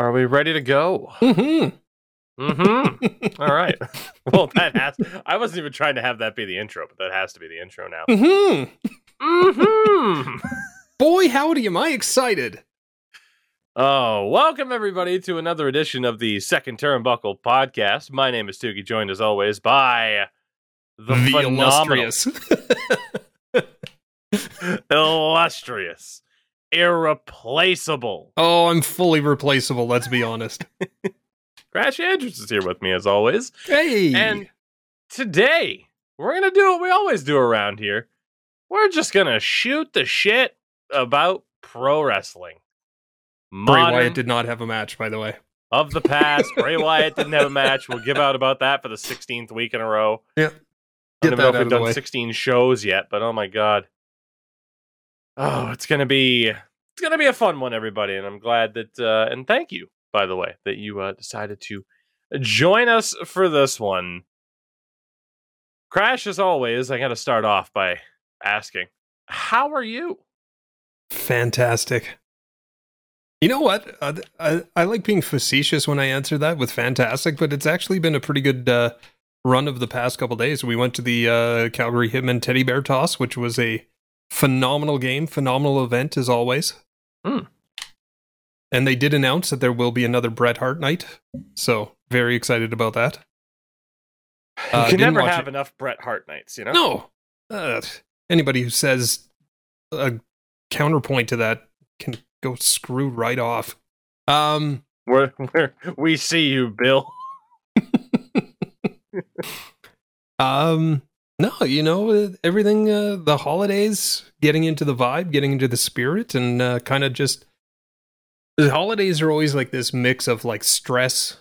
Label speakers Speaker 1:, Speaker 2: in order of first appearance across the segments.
Speaker 1: Are we ready to go?
Speaker 2: Mm-hmm.
Speaker 1: Mm-hmm. All right. Well, that has. I wasn't even trying to have that be the intro, but that has to be the intro now.
Speaker 2: Mm-hmm.
Speaker 1: Mm-hmm.
Speaker 2: Boy, howdy, am I excited.
Speaker 1: Oh, welcome everybody to another edition of the Second Turnbuckle podcast. My name is Tuki, joined as always by the, phenomenal,
Speaker 2: illustrious.
Speaker 1: illustrious, irreplaceable.
Speaker 2: oh, I'm fully replaceable, let's be honest.
Speaker 1: Crash Andrews is here with me as always.
Speaker 2: Hey!
Speaker 1: And today, we're going to do what we always do around here. We're just going to shoot the shit about pro wrestling.
Speaker 2: Bray
Speaker 1: Modern
Speaker 2: Wyatt did not have a match, by the way.
Speaker 1: of the past. Bray Wyatt didn't have a match. We'll give out about that for the 16th week in a row.
Speaker 2: Yeah.
Speaker 1: I don't know if we've done 16 shows yet, but oh my god. Oh, it's gonna be it's gonna be a fun one, everybody, and I'm glad that uh, and thank you, by the way, that you uh, decided to join us for this one. Crash, as always, I got to start off by asking, how are you?
Speaker 2: Fantastic. You know what? Uh, I, I like being facetious when I answer that with fantastic, but it's actually been a pretty good uh, run of the past couple days. We went to the uh, Calgary Hitmen Teddy Bear Toss, which was a phenomenal game, phenomenal event as always.
Speaker 1: Hmm.
Speaker 2: And they did announce that there will be another Bret Hart night, so very excited about that. Uh,
Speaker 1: you can never have
Speaker 2: it.
Speaker 1: enough Bret Hart nights, you know.
Speaker 2: No. Uh, anybody who says a counterpoint to that can go screw right off. Um,
Speaker 1: We're, we're, we see you, Bill.
Speaker 2: um, no, you know, uh, everything, uh, the holidays, getting into the vibe, getting into the spirit, and uh, kind of just. The holidays are always like this mix of like stress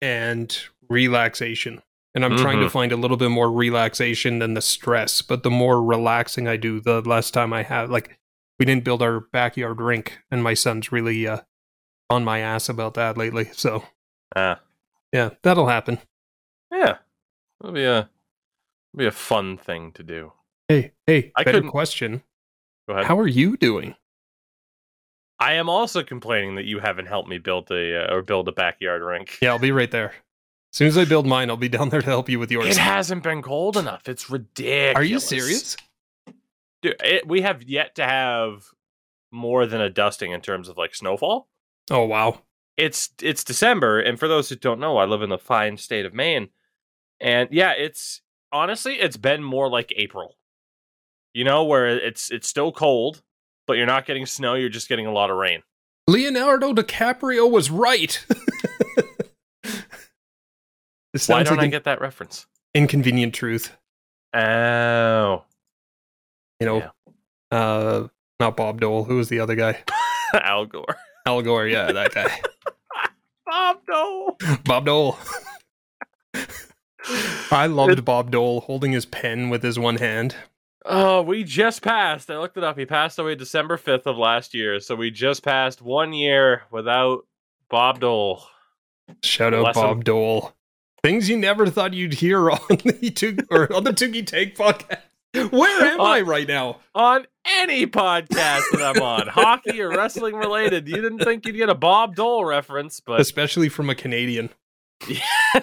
Speaker 2: and relaxation. And I'm trying to
Speaker 1: Mhm.
Speaker 2: find a little bit more relaxation than the stress. But the more relaxing I do, the less time I have. Like, we didn't build our backyard rink, and my son's really uh, on my ass about that lately. So,
Speaker 1: Ah,
Speaker 2: yeah, that'll happen.
Speaker 1: yeah, it'll be a it'll be a fun thing to do.
Speaker 2: Hey, hey,
Speaker 1: I
Speaker 2: better
Speaker 1: couldn't-
Speaker 2: question.
Speaker 1: Go ahead.
Speaker 2: How are you doing?
Speaker 1: I am also complaining that you haven't helped me build a uh, or build a backyard rink.
Speaker 2: Yeah, I'll be right there. As soon as I build mine, I'll be down there to help you with yours.
Speaker 1: It hasn't been cold enough. It's ridiculous.
Speaker 2: Are you serious?
Speaker 1: Dude, it, we have yet to have more than a dusting in terms of like snowfall.
Speaker 2: Oh wow.
Speaker 1: It's it's December, and for those who don't know, I live in the fine state of Maine, and yeah, it's honestly it's been more like April. You know, where it's it's still cold, but you're not getting snow. You're just getting a lot of rain.
Speaker 2: Leonardo DiCaprio was right.
Speaker 1: Why don't
Speaker 2: like
Speaker 1: I get that reference?
Speaker 2: inconvenient truth.
Speaker 1: Oh,
Speaker 2: You know,
Speaker 1: Yeah.
Speaker 2: uh, not Bob Dole. Who was the other guy?
Speaker 1: Al Gore.
Speaker 2: Al Gore. Yeah, that guy.
Speaker 1: Bob, Dole.
Speaker 2: Bob Dole. I loved Bob Dole holding his pen with his one hand.
Speaker 1: Oh, we just passed. I looked it up. He passed away December 5th of last year. So we just passed one year without Bob Dole.
Speaker 2: Shout out. Bob Dole. Things you never thought you'd hear on the Took or on the Tookie Take podcast. Where am
Speaker 1: Uh,
Speaker 2: I right now?
Speaker 1: On any podcast that I'm on, hockey or wrestling related, you didn't think you'd get a Bob Dole reference, but
Speaker 2: Especially from a Canadian.
Speaker 1: Yeah.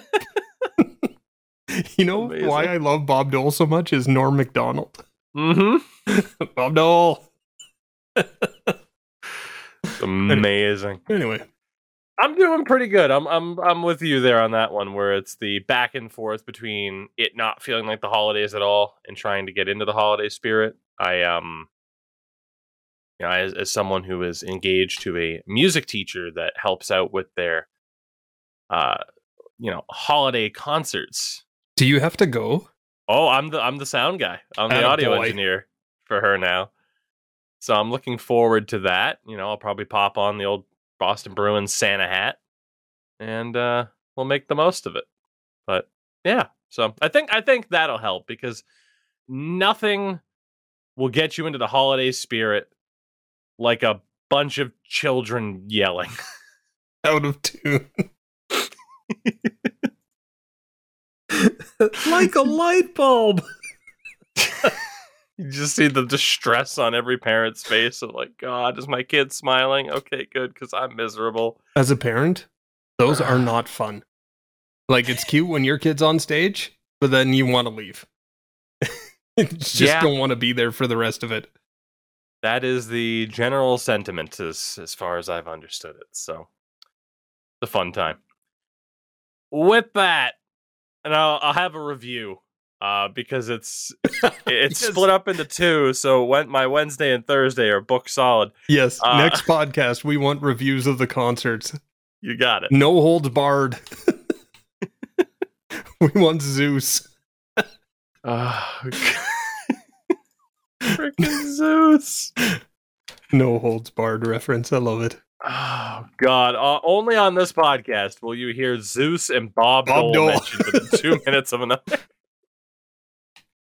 Speaker 2: You know
Speaker 1: Amazing.
Speaker 2: why I love Bob Dole so much is Norm Macdonald.
Speaker 1: mm-hmm.
Speaker 2: Bob Dole.
Speaker 1: amazing.
Speaker 2: Anyway,
Speaker 1: I'm doing pretty good. I'm I'm I'm with you there on that one where it's the back and forth between it not feeling like the holidays at all and trying to get into the holiday spirit. I um you know, as, as someone who is engaged to a music teacher that helps out with their uh you know, holiday concerts.
Speaker 2: Do you have to go?
Speaker 1: Oh, I'm the I'm the sound guy. I'm the audio
Speaker 2: Attaboy.
Speaker 1: engineer for her now. So I'm looking forward to that. You know, I'll probably pop on the old Boston Bruins Santa hat and uh we'll make the most of it. But yeah, so I think I think that'll help because nothing will get you into the holiday spirit like a bunch of children yelling.
Speaker 2: Out of tune. like a light bulb.
Speaker 1: You just see the distress on every parent's face of like, God, is my kid smiling? Okay, good, because I'm miserable.
Speaker 2: As a parent, those are not fun. Like it's cute when your kid's on stage, but then you want to leave. You just
Speaker 1: Yeah.
Speaker 2: don't want to be there for the rest of it.
Speaker 1: That is the general sentiment as as far as I've understood it. So it's a fun time. With that, and I'll I'll have a review. Uh, because it's it's
Speaker 2: Yes.
Speaker 1: split up into two, so when my Wednesday and Thursday are book solid.
Speaker 2: Yes.
Speaker 1: Uh,
Speaker 2: next podcast, we want reviews of the concerts.
Speaker 1: You got it.
Speaker 2: No holds barred. we want Zeus.
Speaker 1: Oh, Freaking Zeus.
Speaker 2: No holds barred reference. I love it.
Speaker 1: Oh God! Uh, only on this podcast will you hear Zeus and Bob,
Speaker 2: Bob
Speaker 1: Dole,
Speaker 2: Dole.
Speaker 1: mentioned within two minutes of another.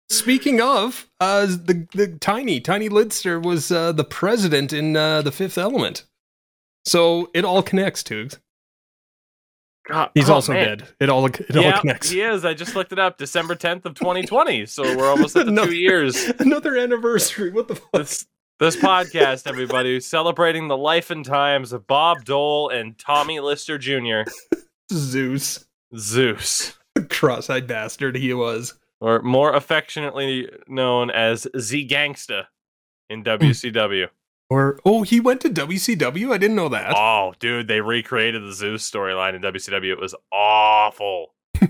Speaker 2: Speaking of, uh, the the tiny tiny Lister was uh, the president in uh, the Fifth Element, so it all connects. Toogs.
Speaker 1: God,
Speaker 2: He's
Speaker 1: oh,
Speaker 2: also
Speaker 1: man.
Speaker 2: dead. It all it all connects.
Speaker 1: he is. I just looked it up. December tenth of 2020. So we're almost at the
Speaker 2: No.
Speaker 1: two years.
Speaker 2: Another anniversary. What the fuck?
Speaker 1: This this podcast, everybody, celebrating the life and times of Bob Dole and Tommy Lister Jr.
Speaker 2: Zeus,
Speaker 1: Zeus,
Speaker 2: cross-eyed bastard he was.
Speaker 1: or more affectionately known as Z Gangsta in WCW.
Speaker 2: Or oh, he went to WCW. I didn't know that.
Speaker 1: Oh, dude, they recreated the Zeus storyline in WCW. It was awful.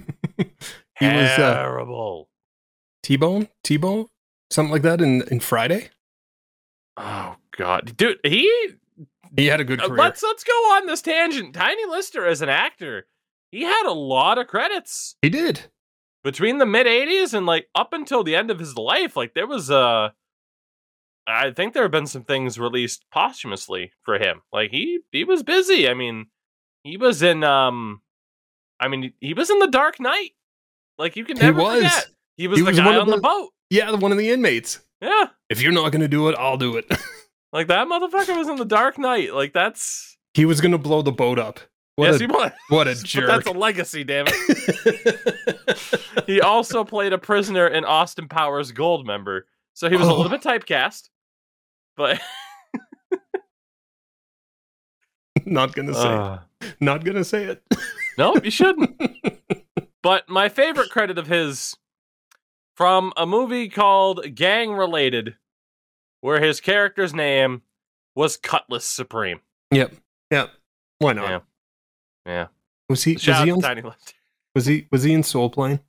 Speaker 2: He was, uh,
Speaker 1: terrible.
Speaker 2: T-Bone, T-Bone, something like that in in Friday.
Speaker 1: Oh God, dude, he.
Speaker 2: He had a good
Speaker 1: uh,
Speaker 2: career.
Speaker 1: let's let's go on this tangent. Tiny Lister as an actor, he had a lot of credits
Speaker 2: he did.
Speaker 1: between the mid '80s and like up until the end of his life. Like there was a, I think there have been some things released posthumously for him. Like he he was busy. I mean, he was in um, I mean he was in the Dark Knight. Like you can
Speaker 2: He
Speaker 1: never
Speaker 2: was.
Speaker 1: forget. He was
Speaker 2: He
Speaker 1: the
Speaker 2: was
Speaker 1: guy on the
Speaker 2: the-
Speaker 1: boat.
Speaker 2: Yeah, the one of the inmates.
Speaker 1: Yeah,
Speaker 2: If you're not gonna do it, I'll do it.
Speaker 1: like that motherfucker was in the Dark Knight. Like that's
Speaker 2: he was gonna blow the boat up. What
Speaker 1: yes,
Speaker 2: a
Speaker 1: he was.
Speaker 2: what a
Speaker 1: But
Speaker 2: jerk.
Speaker 1: that's a legacy, damn it. he also played a prisoner in Austin Powers Goldmember, so he was a
Speaker 2: Oh.
Speaker 1: little bit typecast. But
Speaker 2: not gonna say.
Speaker 1: Uh,
Speaker 2: Not gonna say it.
Speaker 1: no, you shouldn't. But my favorite credit of his from a movie called Gang Related, where his character's name was Cutlass Supreme.
Speaker 2: Yep. Yep. Why not?
Speaker 1: Yeah. Yeah.
Speaker 2: Was he was he on,
Speaker 1: Tiny Lister.
Speaker 2: was he was he in Soul Plane?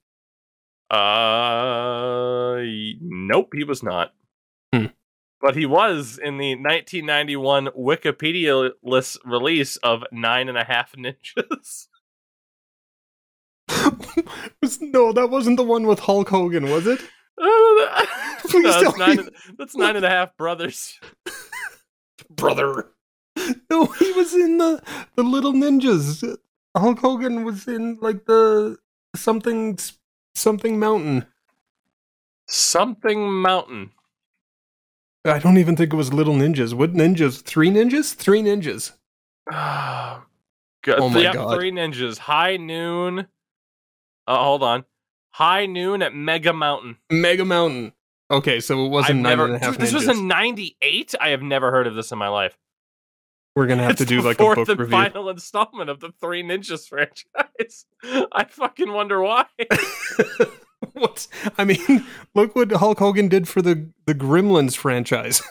Speaker 1: Uh, nope, he was not.
Speaker 2: Hmm.
Speaker 1: But he was in the 1991 Wikipedia list release of Nine and a Half Ninjas.
Speaker 2: No, that wasn't the one with Hulk Hogan, was it?
Speaker 1: no,
Speaker 2: Please
Speaker 1: that's,
Speaker 2: tell
Speaker 1: nine,
Speaker 2: me.
Speaker 1: that's nine and a half brothers.
Speaker 2: Brother. No, he was in the the Little Ninjas. Hulk Hogan was in like the something something mountain.
Speaker 1: Something Mountain.
Speaker 2: I don't even think it was Little Ninjas. What ninjas? Three ninjas? Three ninjas.
Speaker 1: Oh, God.
Speaker 2: Oh my
Speaker 1: Yep,
Speaker 2: God.
Speaker 1: Three ninjas. High noon. Uh, hold on. High noon at Mega Mountain.
Speaker 2: Mega Mountain. Okay, so it
Speaker 1: I've
Speaker 2: wasn't nine
Speaker 1: never.
Speaker 2: and a half
Speaker 1: this was in '98. I have never heard of this in my life.
Speaker 2: We're gonna have
Speaker 1: it's
Speaker 2: to do like a book
Speaker 1: and
Speaker 2: review.
Speaker 1: final installment of the Three Ninjas franchise. I fucking wonder why.
Speaker 2: What's I mean, look what Hulk Hogan did for the the Gremlins franchise.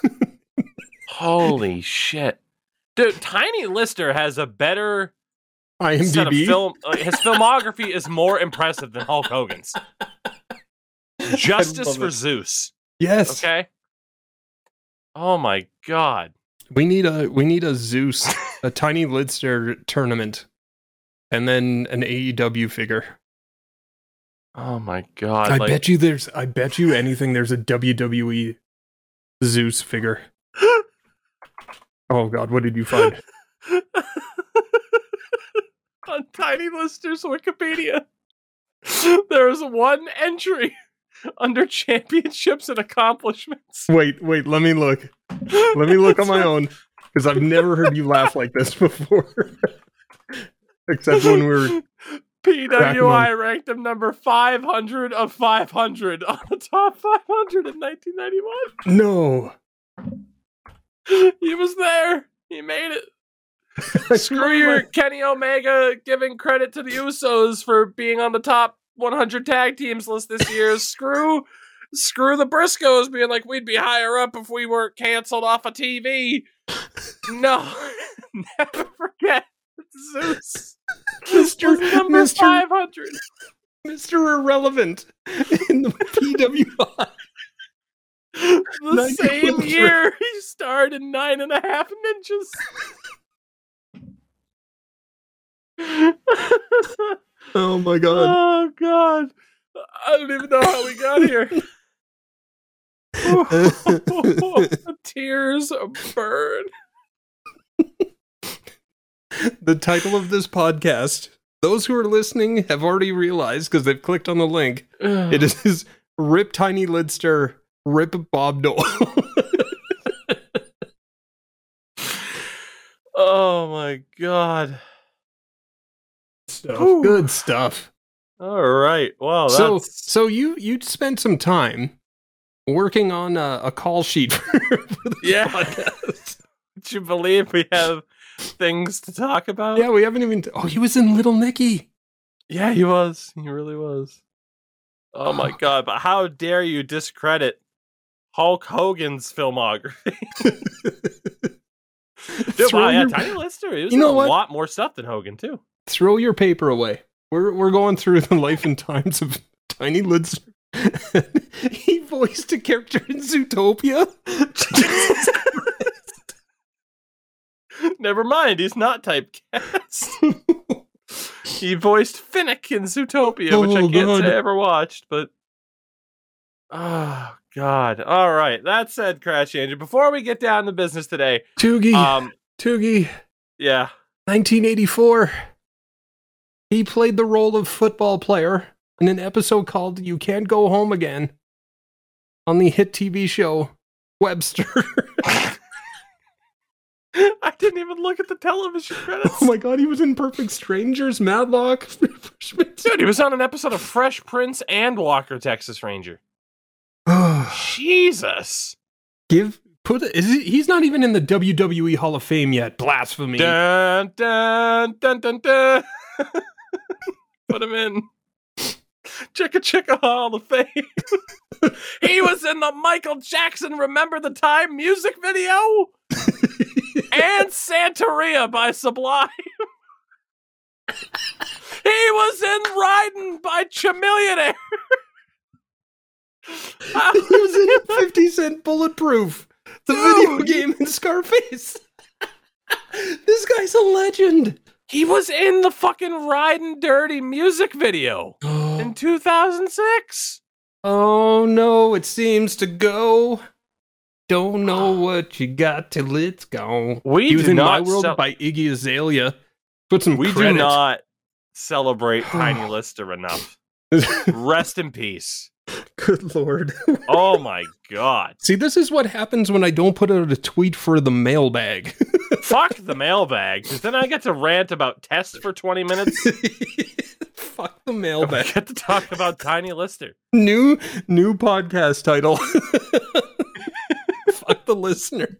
Speaker 1: Holy shit, dude! Tiny Lister has a better
Speaker 2: IMDb.
Speaker 1: film. uh, his filmography is more impressive than Hulk Hogan's. Justice for
Speaker 2: it.
Speaker 1: Zeus.
Speaker 2: yes.
Speaker 1: Okay. Oh my god.
Speaker 2: We need a we need a Zeus, a tiny Lister tournament, and then an AEW figure.
Speaker 1: Oh my god.
Speaker 2: I
Speaker 1: like,
Speaker 2: bet you there's I bet you anything there's a WWE Zeus figure. Oh god, what did you find?
Speaker 1: On Tiny Lister's Wikipedia, there is one entry under championships and accomplishments.
Speaker 2: Wait, wait, let me look. Let me look on my own because I've never heard you laugh like this before. Except when we were
Speaker 1: PWI ranked him number 500 of 500 on the top 500 in 1991.
Speaker 2: No.
Speaker 1: He was there. He made it. Screw oh your Kenny Omega giving credit to the Usos for being on the top 100 tag teams list this year. screw, screw the Briscoes being like we'd be higher up if we weren't canceled off of TV. No, never forget Zeus.
Speaker 2: Mr.
Speaker 1: number
Speaker 2: Mr.
Speaker 1: 500.
Speaker 2: Mr. Irrelevant in the PWI.
Speaker 1: The same year he starred in Nine and a Half Ninjas.
Speaker 2: Oh my god.
Speaker 1: oh God! I don't even know how we got here. Tears burn.
Speaker 2: the title of this podcast, those who are listening have already realized because they've clicked on the link. It is Rip Tiny Lister, Rip Bob Dole.
Speaker 1: oh my God!
Speaker 2: Stuff.
Speaker 1: Whew.
Speaker 2: Good stuff.
Speaker 1: All right. Wow.
Speaker 2: so,
Speaker 1: That's
Speaker 2: so you you spent some time working on a, a call sheet for, for this
Speaker 1: Yeah.
Speaker 2: podcast.
Speaker 1: Would you believe we have things to talk about?
Speaker 2: Yeah, we haven't even. oh, he was in Little Nicky.
Speaker 1: Yeah, he was. He really was. Oh my ah. god! But how dare you discredit Hulk Hogan's filmography? Dude,
Speaker 2: throw,
Speaker 1: wow, yeah,
Speaker 2: your,
Speaker 1: Tiny Lister. He was
Speaker 2: You
Speaker 1: in
Speaker 2: know
Speaker 1: a
Speaker 2: what?
Speaker 1: lot more stuff than Hogan too.
Speaker 2: Throw your paper away. We're we're going through the life and times of Tiny Lister. he voiced a character in Zootopia.
Speaker 1: Never mind, he's not typecast. he voiced Finnick in Zootopia, which I
Speaker 2: Oh,
Speaker 1: can't
Speaker 2: God.
Speaker 1: say I ever watched, but oh god. All right. That said, Crash Angel, before we get down to business today,
Speaker 2: Toogie,
Speaker 1: um,
Speaker 2: Toogie,
Speaker 1: yeah,
Speaker 2: 1984. He played the role of football player in an episode called "You Can't Go Home Again" on the hit TV show Webster.
Speaker 1: I didn't even look at the television credits.
Speaker 2: oh my god, he was in Perfect Strangers, Matlock,
Speaker 1: Dude, he was on an episode of Fresh Prince and Walker, Texas Ranger. Jesus.
Speaker 2: Give put is he, he's not even in the WWE Hall of Fame yet. Blasphemy.
Speaker 1: Dun, dun, dun, dun, dun. Put him in. Chicka Chicka Hall of Fame. he was in the Michael Jackson Remember the Time music video and Santeria by Sublime. he was in Riding by Chamillionaire.
Speaker 2: He was in 50 Cent Bulletproof, the video game in Scarface. this guy's a legend.
Speaker 1: He was in the fucking Riding Dirty music video in 2006.
Speaker 2: Oh no, it seems to go. Don't know what you got till it's gone.
Speaker 1: We
Speaker 2: he was
Speaker 1: do
Speaker 2: in
Speaker 1: not
Speaker 2: My World
Speaker 1: cel-
Speaker 2: by Iggy Azalea. Put some
Speaker 1: We
Speaker 2: credit.
Speaker 1: do not celebrate Tiny Lister enough. Rest in peace.
Speaker 2: Good lord.
Speaker 1: Oh my god.
Speaker 2: See, this is what happens when I don't put out a tweet for the mailbag.
Speaker 1: Fuck the mailbag. Because then I get to rant about tests for 20 minutes.
Speaker 2: Fuck the
Speaker 1: and we
Speaker 2: mailbag.
Speaker 1: get to talk about Tiny Lister.
Speaker 2: New new podcast title. Fuck the listener.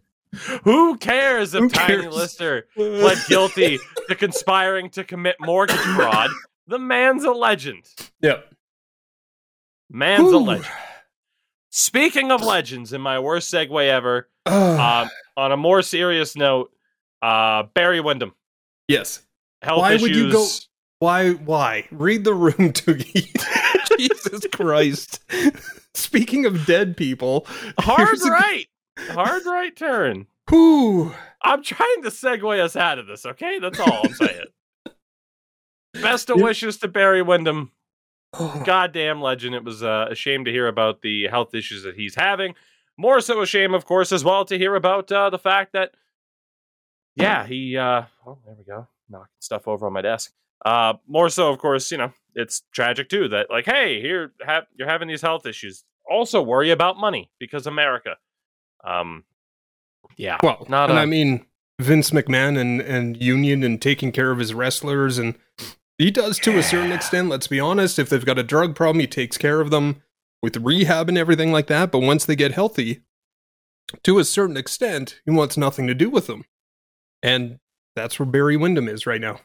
Speaker 1: Who cares if
Speaker 2: Who
Speaker 1: Tiny? Lister pled guilty to conspiring to commit mortgage fraud? The man's a legend.
Speaker 2: Yep.
Speaker 1: Man's a legend. Speaking of legends, in my worst segue ever, um, on a more serious note, uh, Barry Windham.
Speaker 2: yes.
Speaker 1: Health
Speaker 2: Why
Speaker 1: issues.
Speaker 2: would you go- Why? Why? Read the room, Toogie. Jesus Christ. Speaking of dead people,
Speaker 1: Hard
Speaker 2: here's a-
Speaker 1: right. Hard right turn.
Speaker 2: whew,
Speaker 1: I'm trying to segue us out of this, okay? That's all I'm saying. Best of wishes to Barry Windham.
Speaker 2: Oh,
Speaker 1: Goddamn legend. It was uh, a shame to hear about the health issues that he's having. More so a shame, of course, as well to hear about uh, the fact that, yeah, he, uh, oh, there we go, knocking stuff over on my desk. Uh, more so, of course, you know, it's tragic too that, like, hey, here, ha- you're having these health issues. Also worry about money because America. Um, yeah,
Speaker 2: well,
Speaker 1: not
Speaker 2: and
Speaker 1: a-
Speaker 2: I mean Vince McMahon and and Union and taking care of his wrestlers and He does to a certain extent, let's be honest. If they've got a drug problem, he takes care of them with rehab and everything like that. But once they get healthy, to a certain extent, he wants nothing to do with them. And that's where Barry Windham is right now.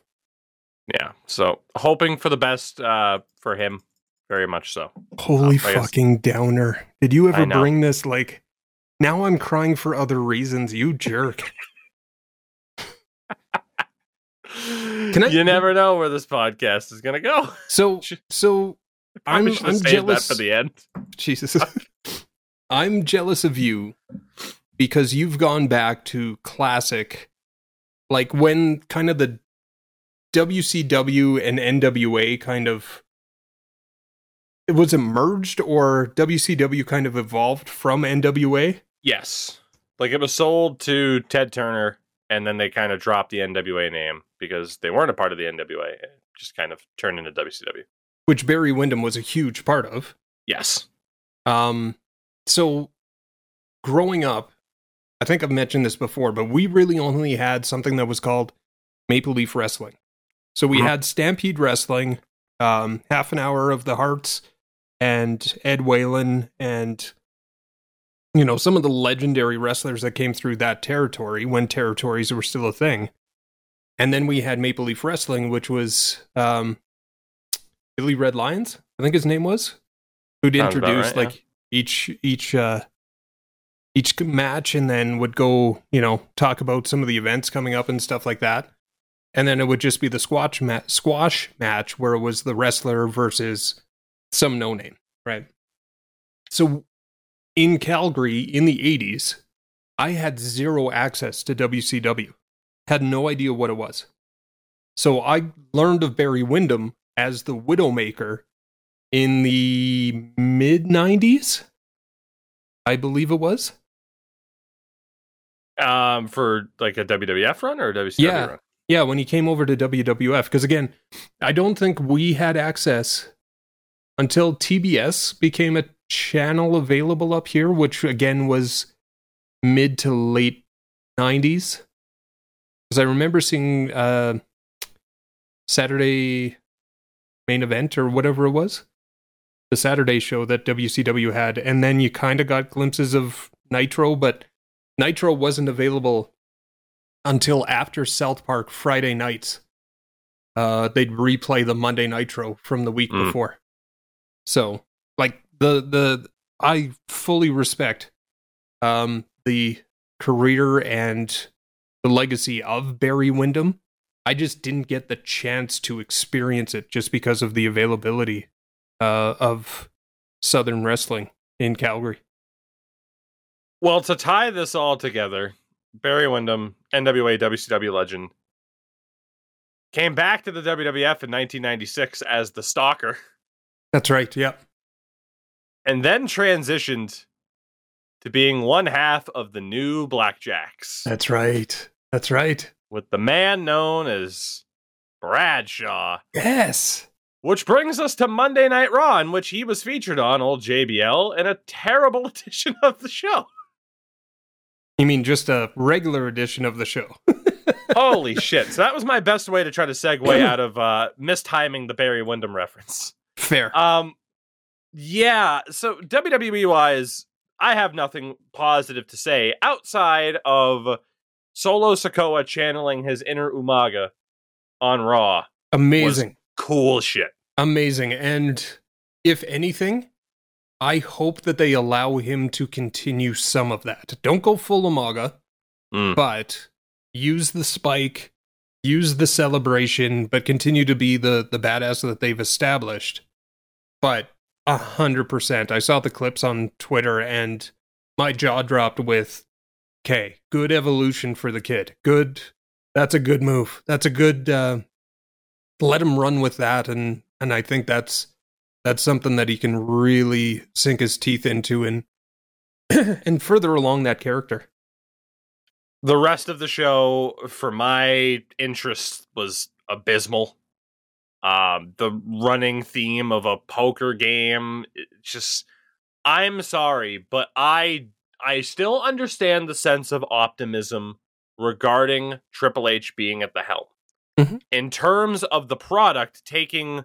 Speaker 1: Yeah. So hoping for the best uh, for him, very much so.
Speaker 2: Holy
Speaker 1: guess-
Speaker 2: fucking downer. Did you ever bring this like now I'm crying for other reasons, you jerk. Can I-
Speaker 1: you never know where this podcast is gonna go.
Speaker 2: So so I'm I'm jealous
Speaker 1: that for the end.
Speaker 2: Jesus. I'm jealous of you because you've gone back to classic, like when kind of the WCW and NWA kind of. It was it merged or WCW kind of evolved from NWA?
Speaker 1: Yes. Like it was sold to Ted Turner, and then they kind of dropped the NWA name because they weren't a part of the NWA. It just kind of turned into WCW.
Speaker 2: which Barry Windham was a huge part of.
Speaker 1: Yes.
Speaker 2: Um, so growing up, I think I've mentioned this before, but we really only had something that was called Maple Leaf Wrestling. So we
Speaker 1: Mhm.
Speaker 2: had Stampede Wrestling, um, half an hour of the Hearts, and Ed Whalen, and you know some of the legendary wrestlers that came through that territory when territories were still a thing. And then we had Maple Leaf Wrestling, which was um, Billy Red Lyons, I think his name was, who'd
Speaker 1: Sounds
Speaker 2: introduce
Speaker 1: right, yeah.
Speaker 2: like each each uh each match and then would go you know talk about some of the events coming up and stuff like that. And then it would just be the squash ma- squash match where it was the wrestler versus some no name right? So in calgary in the 80s i had zero access to wcw had no idea what it was so i learned of barry windham as the widowmaker in the mid 90s i believe it was
Speaker 1: Um, for like a WWF run or a WCW
Speaker 2: Yeah.
Speaker 1: run?
Speaker 2: yeah when he came over to wwf because again i don't think we had access until tbs became a channel available up here which again was mid to late 90s because i remember seeing uh saturday main event or whatever it was. The saturday show that wcw had and then you kind of got glimpses of nitro but nitro wasn't available until after south park friday nights. Uh they'd replay the monday nitro from the week
Speaker 1: Mm.
Speaker 2: before. So like the the i fully respect um the career and the legacy of barry windham. I just didn't get the chance to experience it just because of the availability uh of southern wrestling in calgary.
Speaker 1: Well, to tie this all together, Barry Windham, NWA WCW legend, came back to the WWF in 1996 as the Stalker,
Speaker 2: that's right yeah.
Speaker 1: And then transitioned to being one half of the new Blackjacks
Speaker 2: that's right that's right
Speaker 1: with the man known as Bradshaw.
Speaker 2: yes
Speaker 1: Which brings us to Monday Night Raw, in which he was featured on old JBL in a terrible edition of the show.
Speaker 2: You mean just a regular edition of the show?
Speaker 1: Holy shit. So that was my best way to try to segue out of uh mistiming the Barry Windham reference.
Speaker 2: Fair.
Speaker 1: Um yeah, so WWE wise, I have nothing positive to say outside of Solo Sikoa channeling his inner Umaga on Raw.
Speaker 2: Amazing.
Speaker 1: Cool shit.
Speaker 2: Amazing. And if anything, I hope that they allow him to continue some of that. Don't go full Umaga,
Speaker 1: Mm.
Speaker 2: but use the spike, use the celebration, but continue to be the the badass that they've established. But a hundred percent. I saw the clips on Twitter and my jaw dropped with okay, good evolution for the kid. Good that's a good move. That's a good uh let him run with that and and I think that's that's something that he can really sink his teeth into and and further along that character.
Speaker 1: The rest of the show, for my interest, was abysmal. Um, the running theme of a poker game, just I'm sorry, but I I still understand the sense of optimism regarding Triple H being at the helm.
Speaker 2: Mhm.
Speaker 1: in terms of the product taking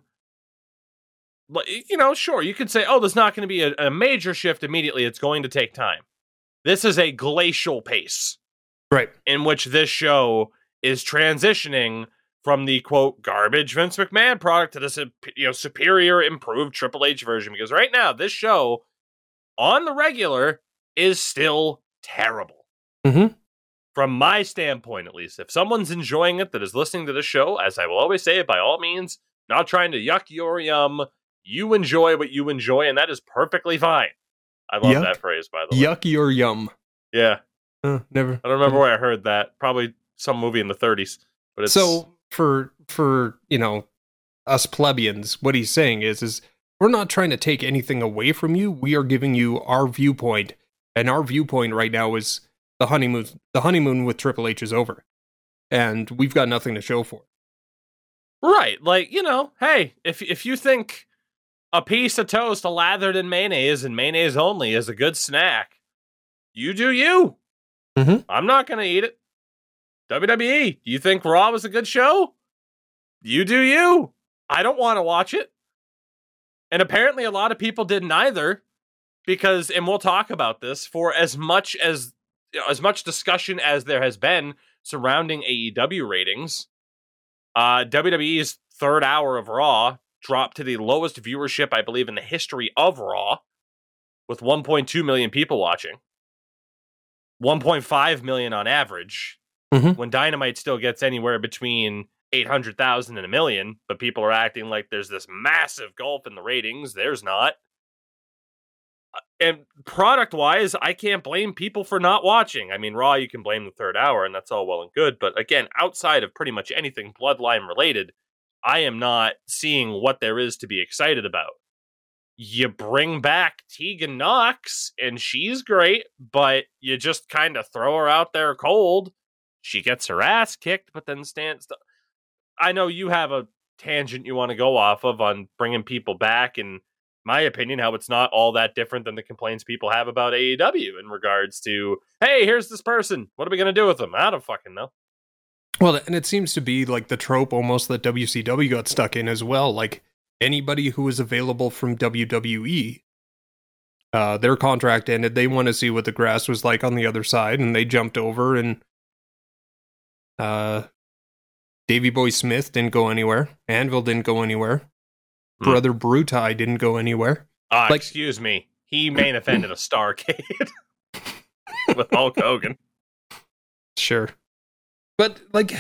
Speaker 1: you know, sure, you could say, oh, there's not going to be a, a major shift immediately. It's going to take time. This is a glacial pace
Speaker 2: Right.
Speaker 1: in which this show is transitioning from the quote garbage Vince McMahon product to the sup- you know superior improved Triple H version because right now this show on the regular is still terrible.
Speaker 2: Mhm.
Speaker 1: From my standpoint at least, if someone's enjoying it that is listening to the show, as I will always say by all means, not trying to yuck your yum, you enjoy what you enjoy and that is perfectly fine. I love
Speaker 2: Yuck.
Speaker 1: that phrase by the way.
Speaker 2: Yucky or yum.
Speaker 1: Yeah.
Speaker 2: Uh, never.
Speaker 1: I don't remember where I heard that. Probably some movie in the 30s. But it's
Speaker 2: So for for you know us plebeians, what he's saying is is we're not trying to take anything away from you. We are giving you our viewpoint, and our viewpoint right now is the honeymoon. The honeymoon with Triple H is over, and we've got nothing to show for it.
Speaker 1: right. Like you know, hey, if if you think a piece of toast lathered in mayonnaise and mayonnaise only is a good snack, you do you.
Speaker 2: Mhm.
Speaker 1: I'm not gonna eat it. WWE, do you think Raw was a good show? You do you. I don't want to watch it. And apparently, a lot of people didn't either, because, and we'll talk about this for as much as as much discussion as there has been surrounding AEW ratings. Uh, WWE's third hour of Raw dropped to the lowest viewership, I believe, in the history of Raw, with 1.2 million people watching. 1.5 million on average.
Speaker 2: Mhm.
Speaker 1: When Dynamite still gets anywhere between 800,000 and a million, but people are acting like there's this massive gulf in the ratings. There's not. And product wise, I can't blame people for not watching. I mean, Raw, you can blame the third hour, and that's all well and good. But again, outside of pretty much anything bloodline related, I am not seeing what there is to be excited about. You bring back Tegan Nox, and she's great, but you just kind of throw her out there cold. She gets her ass kicked, but then stands. I know you have a tangent you want to go off of on bringing people back, and my opinion, how it's not all that different than the complaints people have about AEW in regards to, hey, here's this person. What are we going to do with them? I don't fucking know.
Speaker 2: Well, and it seems to be like the trope almost that WCW got stuck in as well. Like anybody who is available from WWE, uh, their contract ended. They want to see what the grass was like on the other side, and they jumped over. And uh, Davy Boy Smith didn't go anywhere. Anvil didn't go anywhere.
Speaker 1: Hmm.
Speaker 2: Brother Bruti didn't go anywhere.
Speaker 1: Ah,
Speaker 2: Like-
Speaker 1: excuse me. He main offended a Starcade with Hulk Hogan.
Speaker 2: Sure. But like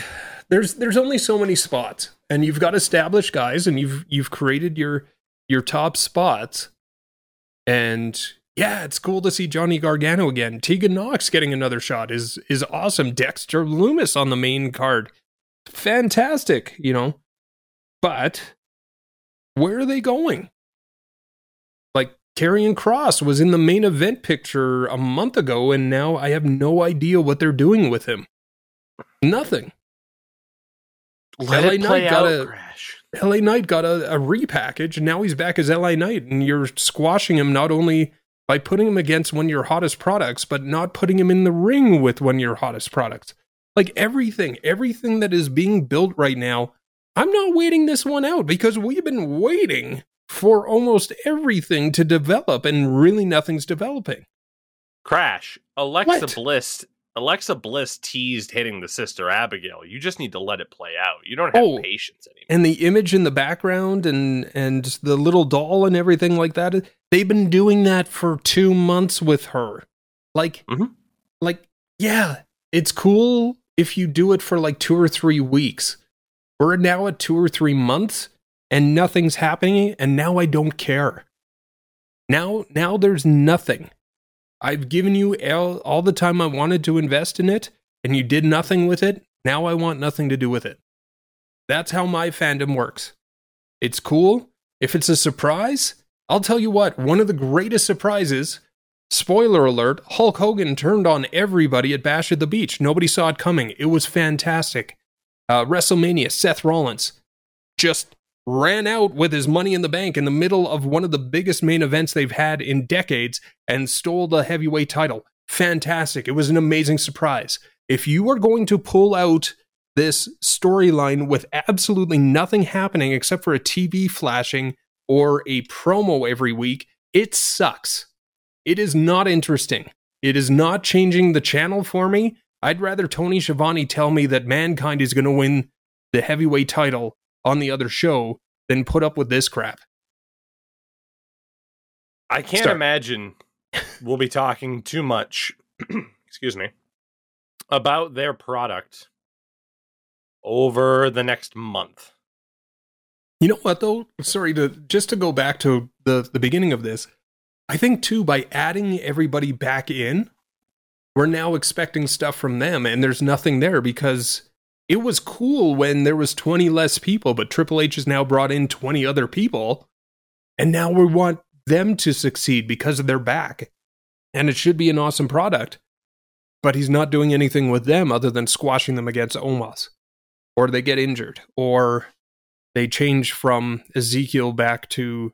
Speaker 2: there's there's only so many spots and you've got established guys and you've you've created your your top spots. And yeah, it's cool to see Johnny Gargano again. Tegan Nox getting another shot is is awesome. Dexter Lumis on the main card. Fantastic, you know. But where are they going? Like Karrion Kross was in the main event picture a month ago, and now I have no idea what they're doing with him. Nothing.
Speaker 1: Let
Speaker 2: LA Knight got
Speaker 1: out,
Speaker 2: a-
Speaker 1: Crash.
Speaker 2: LA Knight got a, a repackage, and now he's back as LA Knight, and you're squashing him not only by putting him against one of your hottest products, but not putting him in the ring with one of your hottest products. Like everything, everything that is being built right now, I'm not waiting this one out because we've been waiting for almost everything to develop, and really nothing's developing.
Speaker 1: Crash. Alexa
Speaker 2: What?
Speaker 1: Bliss. Alexa Bliss teased hitting the sister Abigail. You just need to let it play out. You don't have
Speaker 2: Oh.
Speaker 1: patience anymore.
Speaker 2: and the image in the background and and the little doll and everything like that they've been doing that for two months with her like
Speaker 1: Mhm.
Speaker 2: like yeah it's cool if you do it for like two or three weeks we're now at two or three months and nothing's happening and now i don't care now now there's nothing i've given you all, all the time i wanted to invest in it and you did nothing with it now i want nothing to do with it that's how my fandom works. It's cool. If it's a surprise, I'll tell you what, one of the greatest surprises, spoiler alert, Hulk Hogan turned on everybody at Bash at the Beach. Nobody saw it coming. It was fantastic. Uh, WrestleMania, Seth Rollins just ran out with his money in the bank in the middle of one of the biggest main events they've had in decades and stole the heavyweight title. Fantastic. It was an amazing surprise. If you are going to pull out this storyline with absolutely nothing happening except for a TV flashing or a promo every week, it sucks. It is not interesting. It is not changing the channel for me. I'd rather Tony Schiavone tell me that Mankind is going to win the heavyweight title on the other show than put up with this crap.
Speaker 1: I can't
Speaker 2: Start.
Speaker 1: imagine we'll be talking too much, excuse me, about their product over the next month.
Speaker 2: You know what though? Sorry to just to go back to the the beginning of this. I think too by adding everybody back in, we're now expecting stuff from them and there's nothing there because it was cool when there was 20 less people, but Triple H has now brought in 20 other people and now we want them to succeed because of their back. And it should be an awesome product. But he's not doing anything with them other than squashing them against Omos. Or they get injured or they change from Ezekiel back to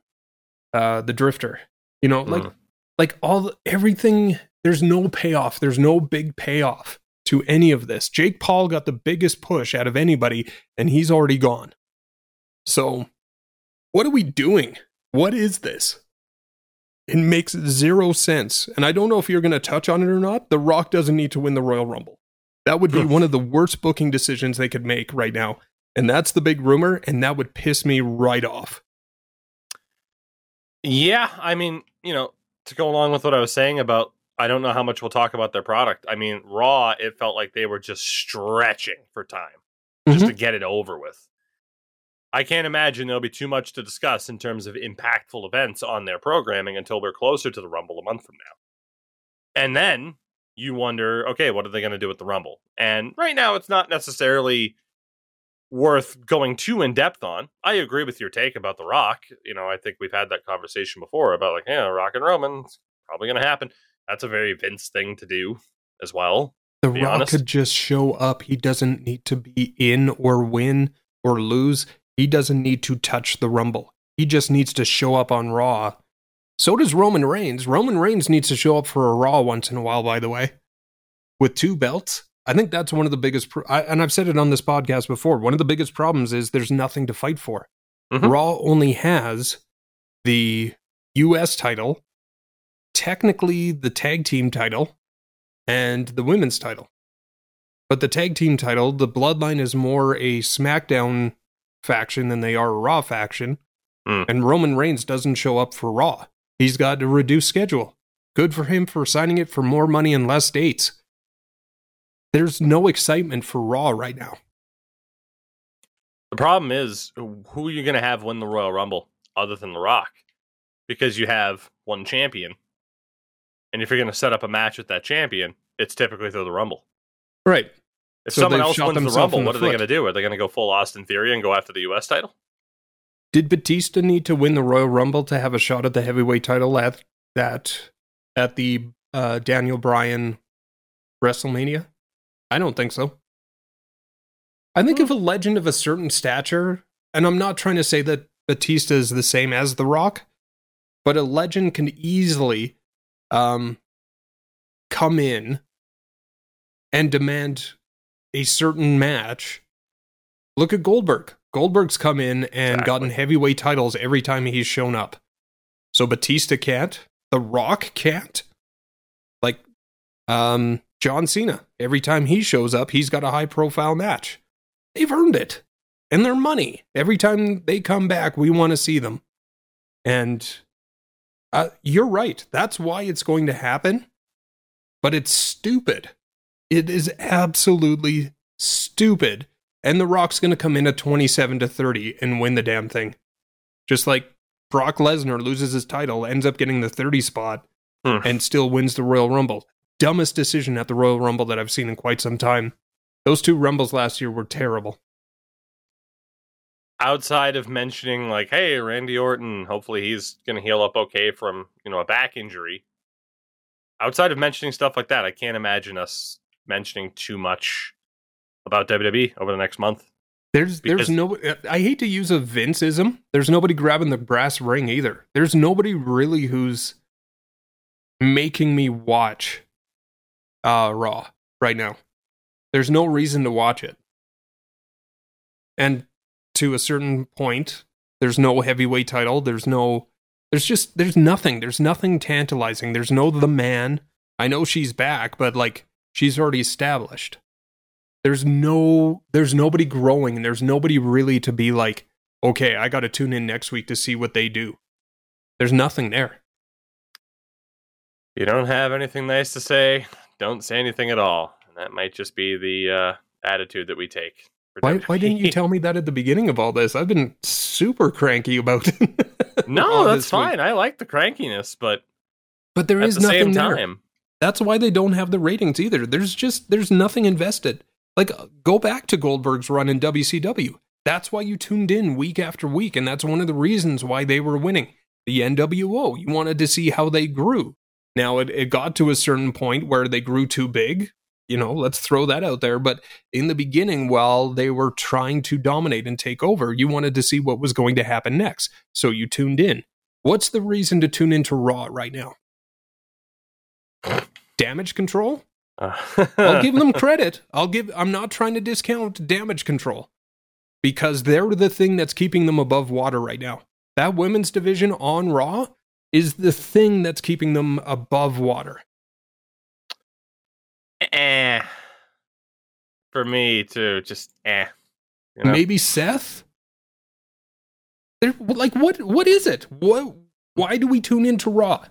Speaker 2: uh, the Drifter. You know, like
Speaker 1: Mm.
Speaker 2: like all the, everything. There's no payoff. There's no big payoff to any of this. Jake Paul got the biggest push out of anybody, and he's already gone. So, what are we doing? What is this? It makes zero sense. And I don't know if you're going to touch on it or not. The Rock doesn't need to win the Royal Rumble. That would be hmm. one of the worst booking decisions they could make right now. And that's the big rumor, and that would piss me right off.
Speaker 1: Yeah, I mean, you know, to go along with what I was saying about I don't know how much we'll talk about their product. I mean, Raw, it felt like they were just stretching for time just to mm-hmm. get it over with. I can't imagine there'll be too much to discuss in terms of impactful events on their programming until we're closer to the Rumble a month from now. And then you wonder, okay, what are they going to do with the Rumble? And right now, it's not necessarily worth going too in depth on. I agree with your take about The Rock. You know, I think we've had that conversation before about like, yeah, Rock and Roman, it's probably going to happen. That's a very Vince thing to do as well.
Speaker 2: The Rock
Speaker 1: honest.
Speaker 2: could just show up. He doesn't need to be in or win or lose. He doesn't need to touch the Rumble. He just needs to show up on Raw. So does Roman Reigns. Roman Reigns needs to show up for a Raw once in a while, by the way, with two belts. I think that's one of the biggest, pro- I, and I've said it on this podcast before. One of the biggest problems is there's nothing to fight for.
Speaker 1: Mhm.
Speaker 2: Raw only has the U.S. title, technically the tag team title, and the women's title. But the tag team title, the Bloodline is more a SmackDown faction than they are a Raw faction.
Speaker 1: Hmm.
Speaker 2: And Roman Reigns doesn't show up for Raw. He's got a reduced schedule. Good for him for signing it for more money and less dates. There's no excitement for Raw right now.
Speaker 1: The problem is who are you going to have win the Royal Rumble other than The Rock? Because you have one champion. And if you're going to set up a match with that champion, it's typically through the Rumble.
Speaker 2: Right.
Speaker 1: If
Speaker 2: So
Speaker 1: someone else wins the Rumble,
Speaker 2: the
Speaker 1: what are they going to do? Are they going to go full Austin Theory and go after the US title?
Speaker 2: Did Batista need to win the Royal Rumble to have a shot at the heavyweight title at that at the uh, Daniel Bryan WrestleMania? I don't think so. I think if a legend of a certain stature, and I'm not trying to say that Batista is the same as The Rock, but a legend can easily um, come in and demand a certain match. Look at Goldberg. Goldberg's come in and
Speaker 1: Exactly.
Speaker 2: gotten heavyweight titles every time he's shown up. So Batista can't. The Rock can't. Like um John Cena, every time he shows up, he's got a high profile match. They've earned it. And their money. Every time they come back, we want to see them. And uh, you're right. That's why it's going to happen. But it's stupid. It is absolutely stupid. And The Rock's going to come in at 27 to 30 and win the damn thing. Just like Brock Lesnar loses his title, ends up getting the 30 spot,
Speaker 1: Hmm.
Speaker 2: and still wins the Royal Rumble. Dumbest decision at the Royal Rumble that I've seen in quite some time. Those two Rumbles last year were terrible.
Speaker 1: Outside of mentioning like, hey, Randy Orton, hopefully he's going to heal up okay from, you know, a back injury. Outside of mentioning stuff like that, I can't imagine us mentioning too much about WWE over the next month.
Speaker 2: There's
Speaker 1: Because-
Speaker 2: there's no I hate to use a Vinceism. There's nobody grabbing the brass ring either. There's nobody really who's making me watch uh Raw right now. There's no reason to watch it. And to a certain point, there's no heavyweight title. There's no, there's just, there's nothing. There's nothing tantalizing. There's no the man. I know she's back, but like she's already established. There's no, there's nobody growing and there's nobody really to be like, okay, I got to tune in next week to see what they do. There's nothing there.
Speaker 1: You don't have anything nice to say, don't say anything at all. And that might just be the uh, attitude that we take.
Speaker 2: Why, why didn't you tell me that at the beginning of all this? I've been super cranky about it.
Speaker 1: No, that's
Speaker 2: week.
Speaker 1: fine. I like the crankiness, but
Speaker 2: But there
Speaker 1: at
Speaker 2: is
Speaker 1: the
Speaker 2: nothing
Speaker 1: same
Speaker 2: there. That's why they don't have the ratings either. There's just there's nothing invested. Like uh, go back to Goldberg's run in WCW. That's why you tuned in week after week, and that's one of the reasons why they were winning. The NWO, you wanted to see how they grew. Now it, it got to a certain point where they grew too big. You know, let's throw that out there. But in the beginning, while they were trying to dominate and take over, you wanted to see what was going to happen next. So you tuned in. What's the reason to tune into Raw right now? Damage control?
Speaker 1: uh,
Speaker 2: I'll give them credit. I'll give I'm not trying to discount damage control because they're the thing that's keeping them above water right now. That women's division on Raw is the thing that's keeping them above water.
Speaker 1: Eh. For me too, just eh. You know?
Speaker 2: Maybe Seth? They're, like what what is it? What why do we tune into Raw?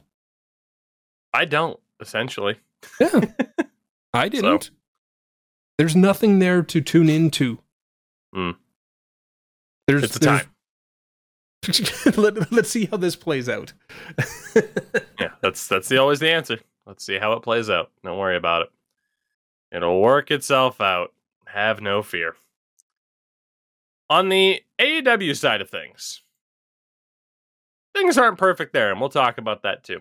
Speaker 1: I don't essentially.
Speaker 2: Yeah. I didn't. There's nothing there to tune into.
Speaker 1: Hmm.
Speaker 2: There's
Speaker 1: It's
Speaker 2: there's-
Speaker 1: time.
Speaker 2: Let, let's see how this plays out.
Speaker 1: Yeah, that's that's the, always the answer. Let's see how it plays out. Don't worry about it. It'll work itself out. Have no fear. On the AEW side of things, things aren't perfect there, and we'll talk about that too.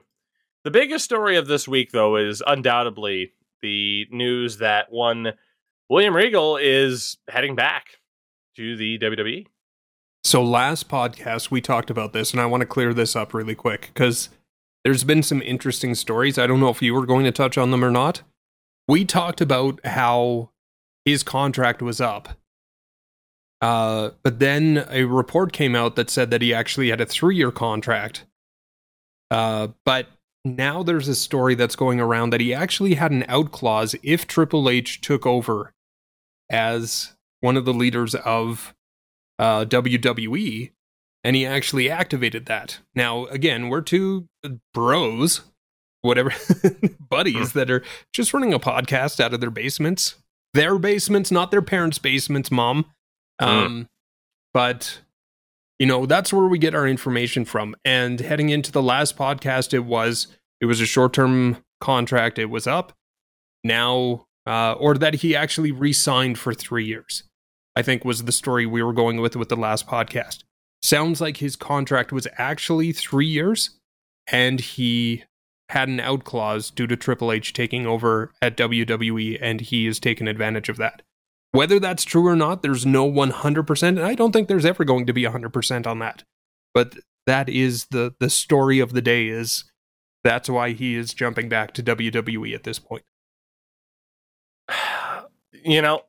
Speaker 1: The biggest story of this week, though, is undoubtedly the news that one William Regal is heading back to the. WWE.
Speaker 2: So last podcast we talked about this, and I want to clear this up really quick because there's been some interesting stories. I don't know if you were going to touch on them or not. We talked about how his contract was up. Uh, but then a report came out that said that he actually had a three year contract. Uh, but now there's a story that's going around that he actually had an out clause if Triple H took over as one of the leaders of uh, WWE, and he actually activated that. Now, again, we're two bros, whatever, buddies that are just running a podcast out of their basements, their basements, not their parents' basements, mom. Um, but you know that's where we get our information from. And heading into the last podcast, it was it was a short term contract. It was up now, uh, or that he actually re-signed for three years. I think was the story we were going with with the last podcast. Sounds like his contract was actually three years, and he had an out clause due to Triple H taking over at WWE, and he has taken advantage of that. Whether that's true or not, there's no 100%, and I don't think there's ever going to be 100% on that. But that is the the story of the day is that's why he is jumping back to WWE at this point.
Speaker 1: you know,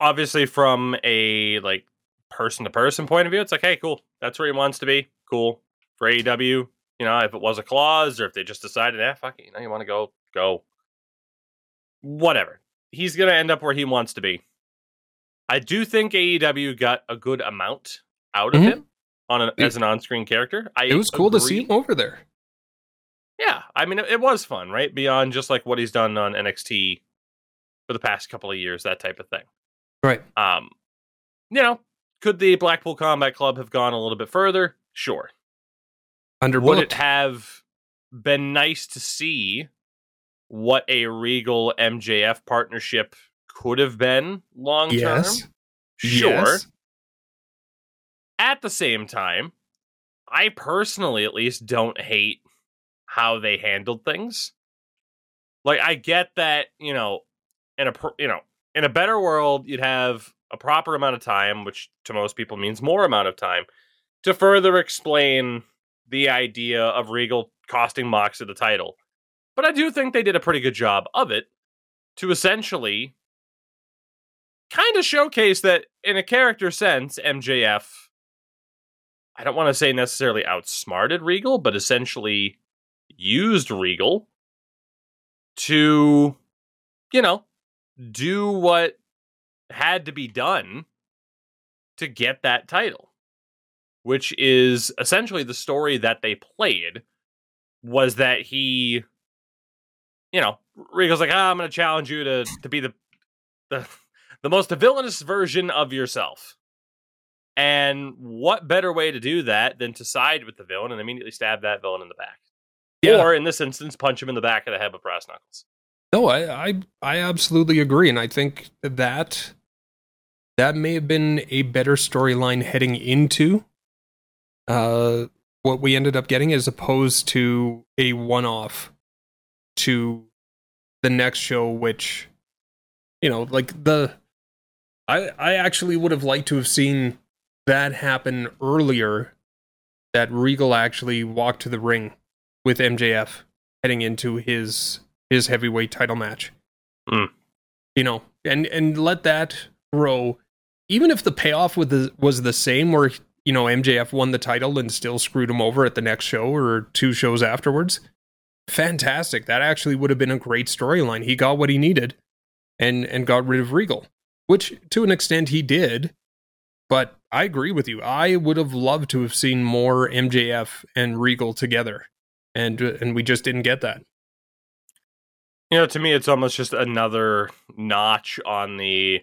Speaker 1: obviously from a like person to person point of view, it's like, hey, cool. That's where he wants to be. Cool. For AEW, you know, if it was a clause or if they just decided, eh, fuck it, you know, you want to go, go. Whatever. He's gonna end up where he wants to be. I do think AEW got a good amount out of
Speaker 2: Mhm.
Speaker 1: him on as an on-screen character. I
Speaker 2: It was cool to see him over there.
Speaker 1: Yeah, I mean, it, it was fun, right? Beyond just like what he's done on NXT for the past couple of years, that type of thing.
Speaker 2: Right.
Speaker 1: Um, you know, could the Blackpool Combat Club have gone a little bit further? Sure.
Speaker 2: Underbooked.
Speaker 1: Would it have been nice to see what a Regal MJF partnership could have been long term?
Speaker 2: yes.
Speaker 1: Sure.
Speaker 2: Yes.
Speaker 1: At the same time, I personally at least don't hate how they handled things. Like I get that, you know, in a you know, in a better world, you'd have a proper amount of time, which to most people means more amount of time, to further explain the idea of Regal costing Moxley the title. But I do think they did a pretty good job of it to essentially kind of showcase that in a character sense, MJF, I don't want to say necessarily outsmarted Regal, but essentially used Regal to, you know, do what had to be done to get that title, which is essentially the story that they played was that he, you know, Regal's like, ah, I'm going to challenge you to to be the the the most villainous version of yourself. And what better way to do that than to side with the villain and immediately stab that villain in the back?
Speaker 2: Yeah.
Speaker 1: Or in this instance, punch him in the back of the head with brass knuckles.
Speaker 2: No, I, I I absolutely agree, and I think that that may have been a better storyline heading into uh, what we ended up getting, as opposed to a one-off to the next show, which you know, like the I I actually would have liked to have seen that happen earlier. That Regal actually walked to the ring with MJF heading into his his heavyweight title match.
Speaker 1: Mm.
Speaker 2: You know, and and let that grow. Even if the payoff with the, was the same, where you know MJF won the title and still screwed him over at the next show or two shows afterwards, fantastic. That actually would have been a great storyline. He got what he needed, and and got rid of Regal, which to an extent he did. But I agree with you. I would have loved to have seen more MJF and Regal together, and and we just didn't get that.
Speaker 1: You know, to me, it's almost just another notch on the.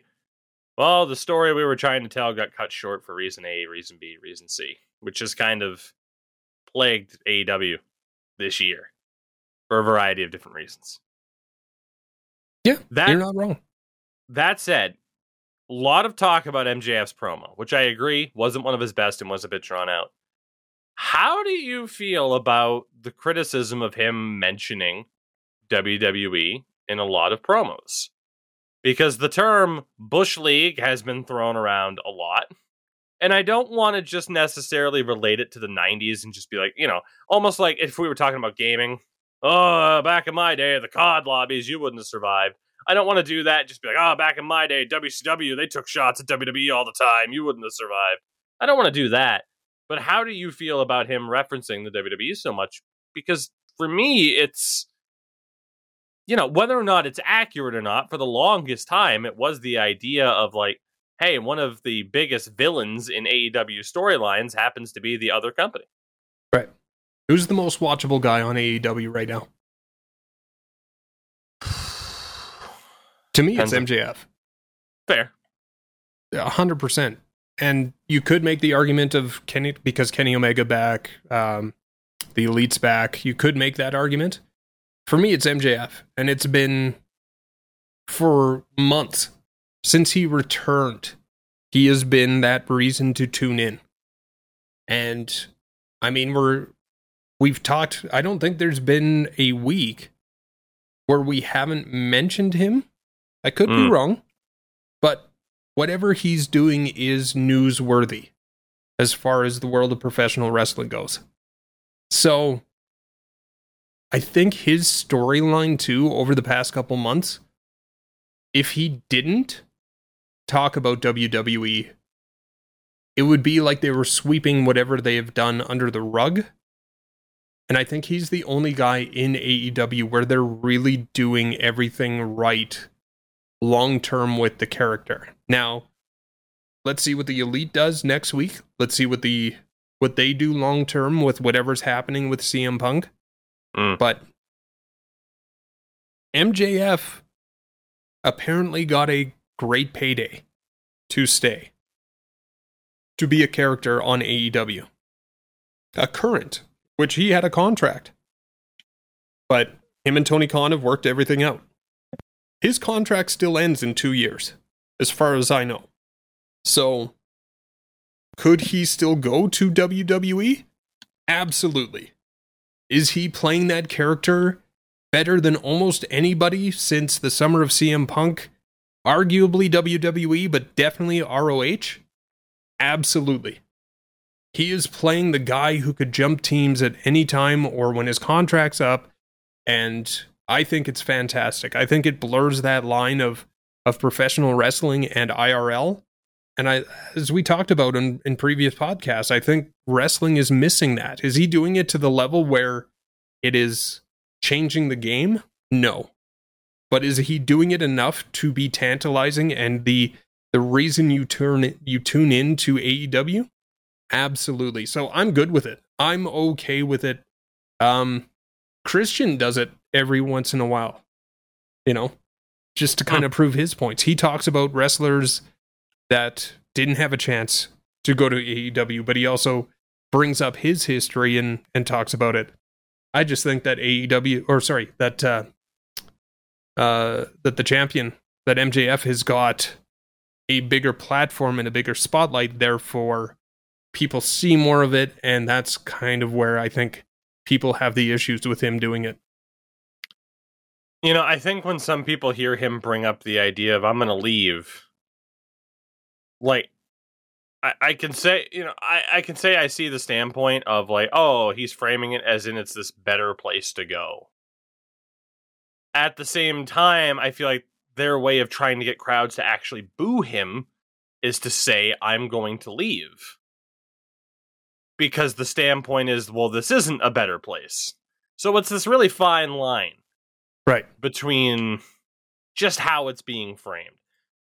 Speaker 1: Well, the story we were trying to tell got cut short for reason A, reason B, reason C, which has kind of plagued AEW this year for a variety of different reasons.
Speaker 2: Yeah,
Speaker 1: That
Speaker 2: you're not wrong.
Speaker 1: that said, a lot of talk about MJF's promo, which I agree wasn't one of his best and was a bit drawn out. How do you feel about the criticism of him mentioning WWE in a lot of promos? Because the term Bush League has been thrown around a lot. And I don't want to just necessarily relate it to the 90s and just be like, you know, almost like if we were talking about gaming. Oh, back in my day, the COD lobbies, you wouldn't have survived. I don't want to do that. Just be like, oh, back in my day, WCW, they took shots at WWE all the time. You wouldn't have survived. I don't want to do that. But how do you feel about him referencing the WWE so much? Because for me, it's, you know, whether or not it's accurate or not, for the longest time, it was the idea of like, hey, one of the biggest villains in AEW storylines happens to be the other company.
Speaker 2: Right. Who's the most watchable guy on AEW right now? To me, it's MJF.
Speaker 1: Fair.
Speaker 2: A hundred percent. And you could make the argument of Kenny because Kenny Omega back, um, the Elite's back. You could make that argument. For me, it's MJF, and it's been for months since he returned. He has been that reason to tune in. And I mean, we're we've talked. I don't think there's been a week where we haven't mentioned him. I could be
Speaker 1: Mm.
Speaker 2: wrong, but whatever he's doing is newsworthy as far as the world of professional wrestling goes. So I think his storyline too over the past couple months, if he didn't talk about WWE, it would be like they were sweeping whatever they have done under the rug. And I think he's the only guy in AEW where they're really doing everything right long term with the character. Now, let's see what the elite does next week. Let's see what the what they do long term with whatever's happening with CM Punk.
Speaker 1: Mm.
Speaker 2: But MJF apparently got a great payday to stay to be a character on AEW. A current, which he had a contract. But him and Tony Khan have worked everything out. His contract still ends in two years, as far as I know. So, could he still go to WWE? Absolutely. Is he playing that character better than almost anybody since the summer of CM Punk? Arguably WWE, but definitely ROH? Absolutely. He is playing the guy who could jump teams at any time or when his contract's up, and I think it's fantastic. I think it blurs that line of of professional wrestling and IRL. And I, as we talked about in, in previous podcasts, I think wrestling is missing that. Is he doing it to the level where it is changing the game? No. But is he doing it enough to be tantalizing and the the reason you turn you tune in to AEW? Absolutely. So I'm good with it. I'm okay with it. Um Christian does it every once in a while. You know, just to kind of prove his points. He talks about wrestlers that didn't have a chance to go to AEW, but he also brings up his history and and talks about it. I just think that AEW or sorry, that uh uh that the champion that MJF has got a bigger platform and a bigger spotlight therefore people see more of it and that's kind of where I think people have the issues with him doing it.
Speaker 1: You know, I think when some people hear him bring up the idea of I'm going to leave, like, I, I can say, you know, I, I can say I see the standpoint of like, oh, he's framing it as in it's this better place to go. At the same time, I feel like their way of trying to get crowds to actually boo him is to say, I'm going to leave. Because the standpoint is, well, this isn't a better place. So it's this really fine line
Speaker 2: Right.
Speaker 1: between just how it's being framed.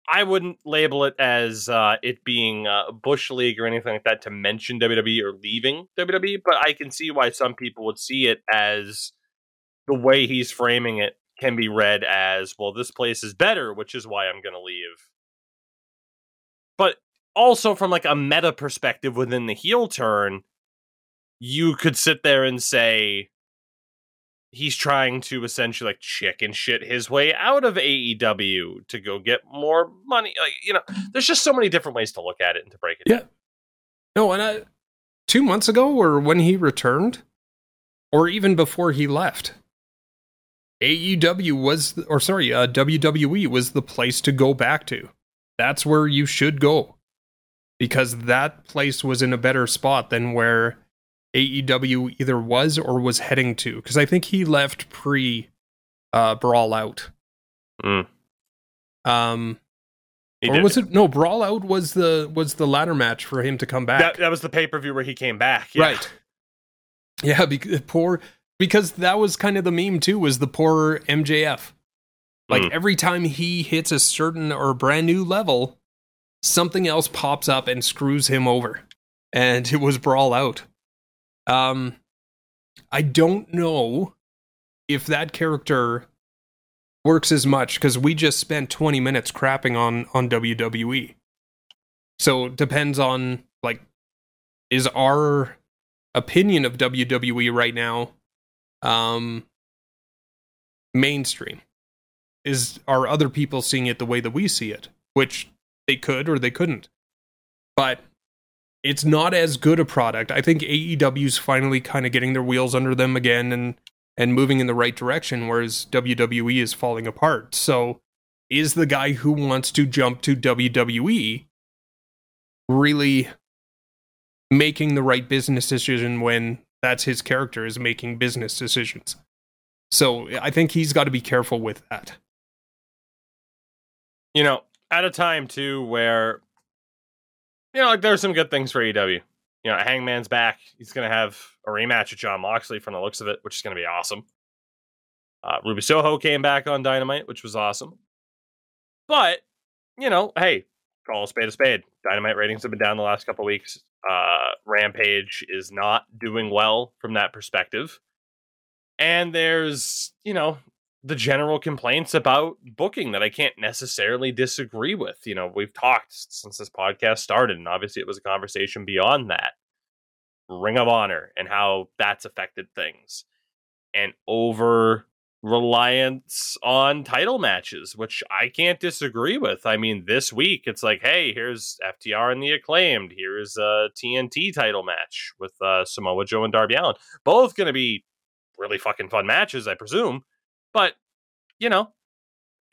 Speaker 1: I wouldn't label it as uh, it being uh, Bush League or anything like that to mention WWE or leaving WWE, but I can see why some people would see it as the way he's framing it can be read as, well, this place is better, which is why I'm going to leave. But also from like a meta perspective within the heel turn, you could sit there and say, he's trying to essentially like chicken shit his way out of AEW to go get more money. Like, you know, there's just so many different ways to look at it and to break it.
Speaker 2: Yeah. No, and I, two months ago, or when he returned, or even before he left, AEW was, or sorry, uh, WWE was the place to go back to. That's where you should go because that place was in a better spot than where AEW either was or was heading to. Because I think he left pre uh, Brawl Out.
Speaker 1: Mm.
Speaker 2: Um,
Speaker 1: He
Speaker 2: or
Speaker 1: did.
Speaker 2: was it no Brawl Out was the was the ladder match for him to come back.
Speaker 1: that, that was the pay per view where he came back. Yeah.
Speaker 2: Right. Yeah, because poor because that was kind of the meme too was the poor MJF. Like
Speaker 1: Mm.
Speaker 2: every time he hits a certain or brand new level, something else pops up and screws him over. And it was brawl out. Um I don't know if that character works as much cuz we just spent 20 minutes crapping on on WWE. So it depends on like is our opinion of WWE right now um mainstream? Is are other people seeing it the way that we see it? Which they could or they couldn't. But it's not as good a product i think aew's finally kind of getting their wheels under them again and and moving in the right direction whereas wwe is falling apart so is the guy who wants to jump to wwe really making the right business decision when that's his character is making business decisions. So I think he's got to be careful with that.
Speaker 1: You know, at a time too where, you know, like there's some good things for AEW. You know, Hangman's back. He's going to have a rematch with Jon Moxley from the looks of it, which is going to be awesome. Uh, Ruby Soho came back on Dynamite, which was awesome. But, you know, hey, call a spade a spade. Dynamite ratings have been down the last couple weeks. Uh, Rampage is not doing well from that perspective. And there's, you know, the general complaints about booking that I can't necessarily disagree with. You know, we've talked since this podcast started, and obviously it was a conversation beyond that. Ring of Honor and how that's affected things, and over reliance on title matches, which I can't disagree with. I mean, this week it's like, hey, here's FTR and the acclaimed. Here's a TNT title match with uh, Samoa Joe and Darby Allin. Both going to be really fucking fun matches, I presume. But you know,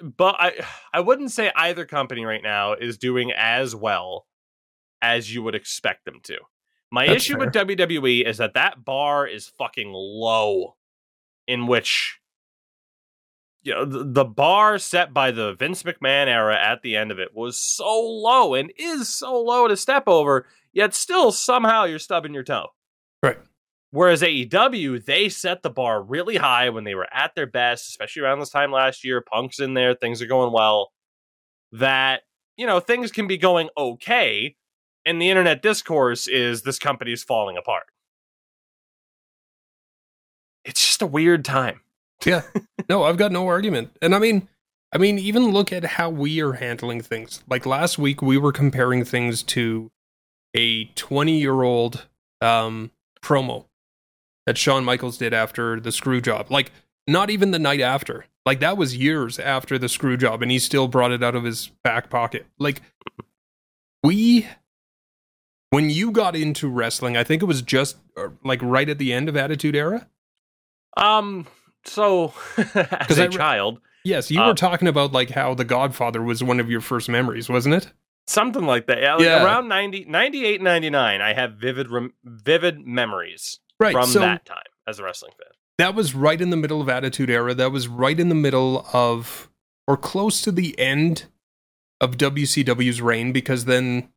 Speaker 1: but I I wouldn't say either company right now is doing as well as you would expect them to. My
Speaker 2: That's
Speaker 1: issue with WWE is that that bar is fucking low in which you know the, the bar set by the Vince McMahon era at the end of it was so low and is so low to step over, yet still somehow you're stubbing your toe.
Speaker 2: Right.
Speaker 1: Whereas AEW, they set the bar really high when they were at their best, especially around this time last year. Punk's in there, things are going well. That, you know, things can be going okay. And the internet discourse is this company's falling apart. It's just a weird time.
Speaker 2: Yeah. No, I've got no argument. And I mean, I mean, even look at how we are handling things. Like last week, we were comparing things to a 20 year old um, promo that Shawn Michaels did after the screw job. Like, not even the night after. Like, that was years after the screw job, and he still brought it out of his back pocket. Like, we, when you got into wrestling, I think it was just uh, like right at the end of Attitude Era.
Speaker 1: Um, so as a
Speaker 2: I
Speaker 1: child,
Speaker 2: Yes, you
Speaker 1: Uh,
Speaker 2: were talking about like how The Godfather was one of your first memories, wasn't it?
Speaker 1: something like that. Yeah, like
Speaker 2: Yeah.
Speaker 1: around 90, 98, 99, I have vivid, rem- vivid memories
Speaker 2: Right.
Speaker 1: from
Speaker 2: so
Speaker 1: that time as a wrestling fan.
Speaker 2: that was right in the middle of Attitude Era. That was right in the middle of, or close to the end of WCW's reign, because then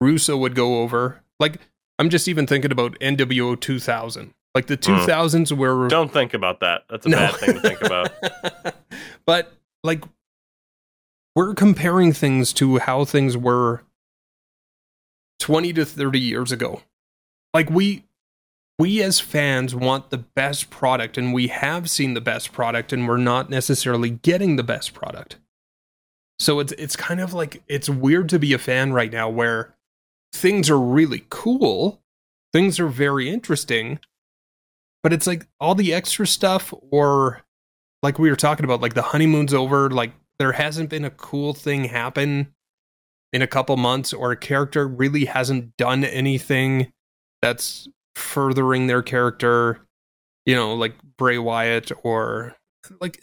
Speaker 2: Russo would go over. Like, I'm just even thinking about NWO 2000. Like the 2000s were
Speaker 1: Hmm. Don't think about that. That's a
Speaker 2: No.
Speaker 1: bad thing to think about.
Speaker 2: but like we're comparing things to how things were 20 to 30 years ago. Like we we as fans want the best product and we have seen the best product and we're not necessarily getting the best product. So it's it's kind of like it's weird to be a fan right now where things are really cool, things are very interesting, but it's like all the extra stuff or like we were talking about like the honeymoon's over like there hasn't been a cool thing happen in a couple months or a character really hasn't done anything that's furthering their character you know like Bray Wyatt or like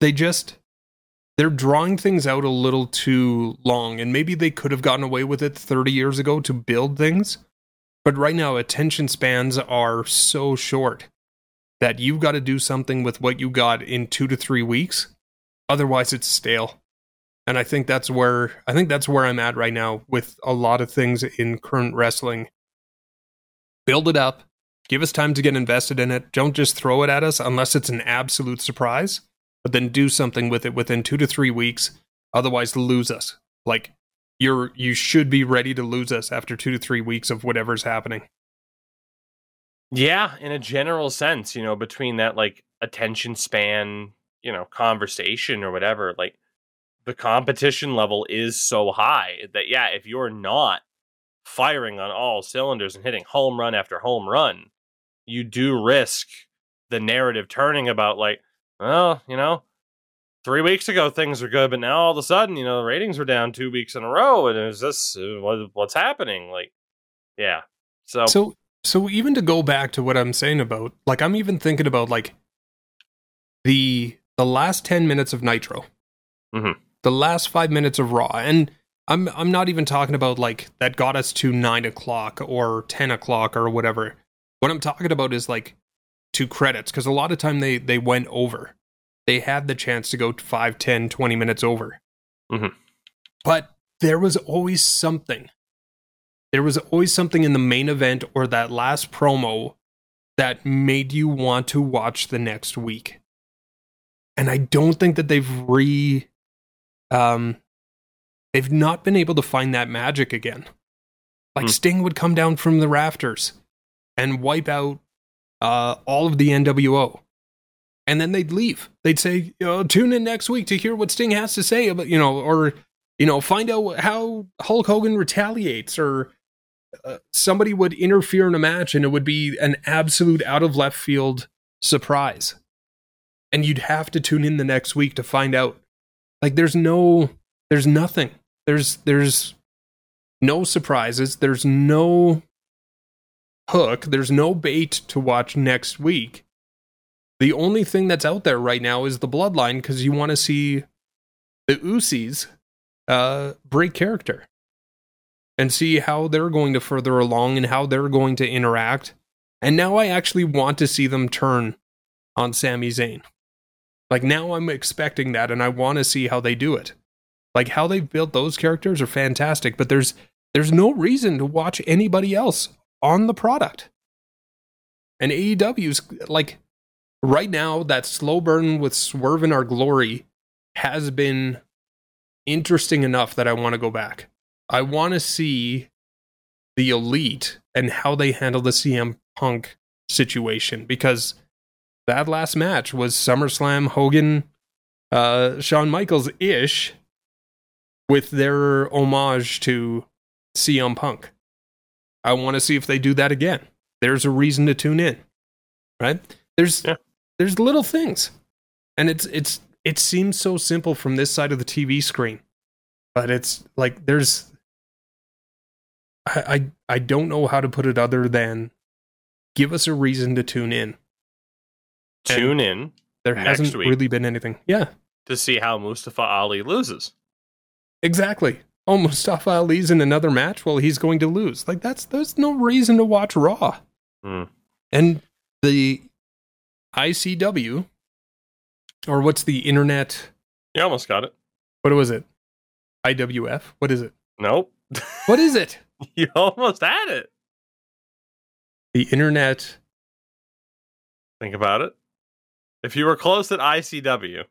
Speaker 2: they just they're drawing things out a little too long and maybe they could have gotten away with it 30 years ago to build things but right now attention spans are so short that you've got to do something with what you got in 2 to 3 weeks otherwise it's stale. And i think that's where i think that's where i'm at right now with a lot of things in current wrestling build it up give us time to get invested in it. Don't just throw it at us unless it's an absolute surprise but then do something with it within 2 to 3 weeks. Otherwise lose us. Like you're you should be ready to lose us after 2 to 3 weeks of whatever's happening.
Speaker 1: Yeah, in a general sense, you know, between that like attention span, you know, conversation or whatever, like the competition level is so high that yeah, if you're not firing on all cylinders and hitting home run after home run, you do risk the narrative turning about like, well, you know, three weeks ago things were good, but now all of a sudden, you know, the ratings were down two weeks in a row, and is this uh, what, what's happening? Like, yeah, so,
Speaker 2: So so even to go back to what I'm saying about like I'm even thinking about like the the last 10 minutes of Nitro.
Speaker 1: Mhm.
Speaker 2: The last 5 minutes of Raw and I'm I'm not even talking about like that got us to 9 o'clock or 10 o'clock or whatever. What I'm talking about is like two credits because a lot of time they they went over. They had the chance to go to 5, 10, 20 minutes over.
Speaker 1: Mhm.
Speaker 2: But there was always something there was always something in the main event or that last promo that made you want to watch the next week. And I don't think that they've re um they've not been able to find that magic again. Like
Speaker 1: Hmm.
Speaker 2: Sting would come down from the rafters and wipe out uh all of the NWO. And then they'd leave. They'd say, tune in next week to hear what Sting has to say about, you know, or you know, find out how Hulk Hogan retaliates or uh, somebody would interfere in a match and it would be an absolute out of left field surprise. And you'd have to tune in the next week to find out. Like there's no there's nothing. There's there's no surprises. There's no hook. There's no bait to watch next week. The only thing that's out there right now is the bloodline because you want to see the Usos uh, break character and see how they're going to further along and how they're going to interact. And now I actually want to see them turn on Sami Zayn. Like now I'm expecting that and I want to see how they do it. Like how they built those characters are fantastic, but there's there's no reason to watch anybody else on the product. And AEW's like right now that slow burn with Swerve in Our Glory has been interesting enough that I want to go back. I want to see the elite and how they handle the CM Punk situation because that last match was SummerSlam Hogan uh Shawn Michaels ish with their homage to CM Punk. I want to see if they do that again. There's a reason to tune in. Right? There's
Speaker 1: Yeah.
Speaker 2: there's little things. And it's it's it seems so simple from this side of the TV screen. But it's like there's I I, I don't know how to put it other than give us a reason to tune in.
Speaker 1: Tune in
Speaker 2: There hasn't really been anything. Yeah,
Speaker 1: to see how Mustafa Ali loses.
Speaker 2: Exactly. Oh, Mustafa Ali's in another match. Well, he's going to lose. Like that's there's no reason to watch Raw.
Speaker 1: Hmm.
Speaker 2: And the ICW, or what's the internet?
Speaker 1: You almost got it.
Speaker 2: What was it? IWF. What is it?
Speaker 1: Nope.
Speaker 2: What is it?
Speaker 1: you almost had it.
Speaker 2: The internet.
Speaker 1: Think about it. If you were close at ICW,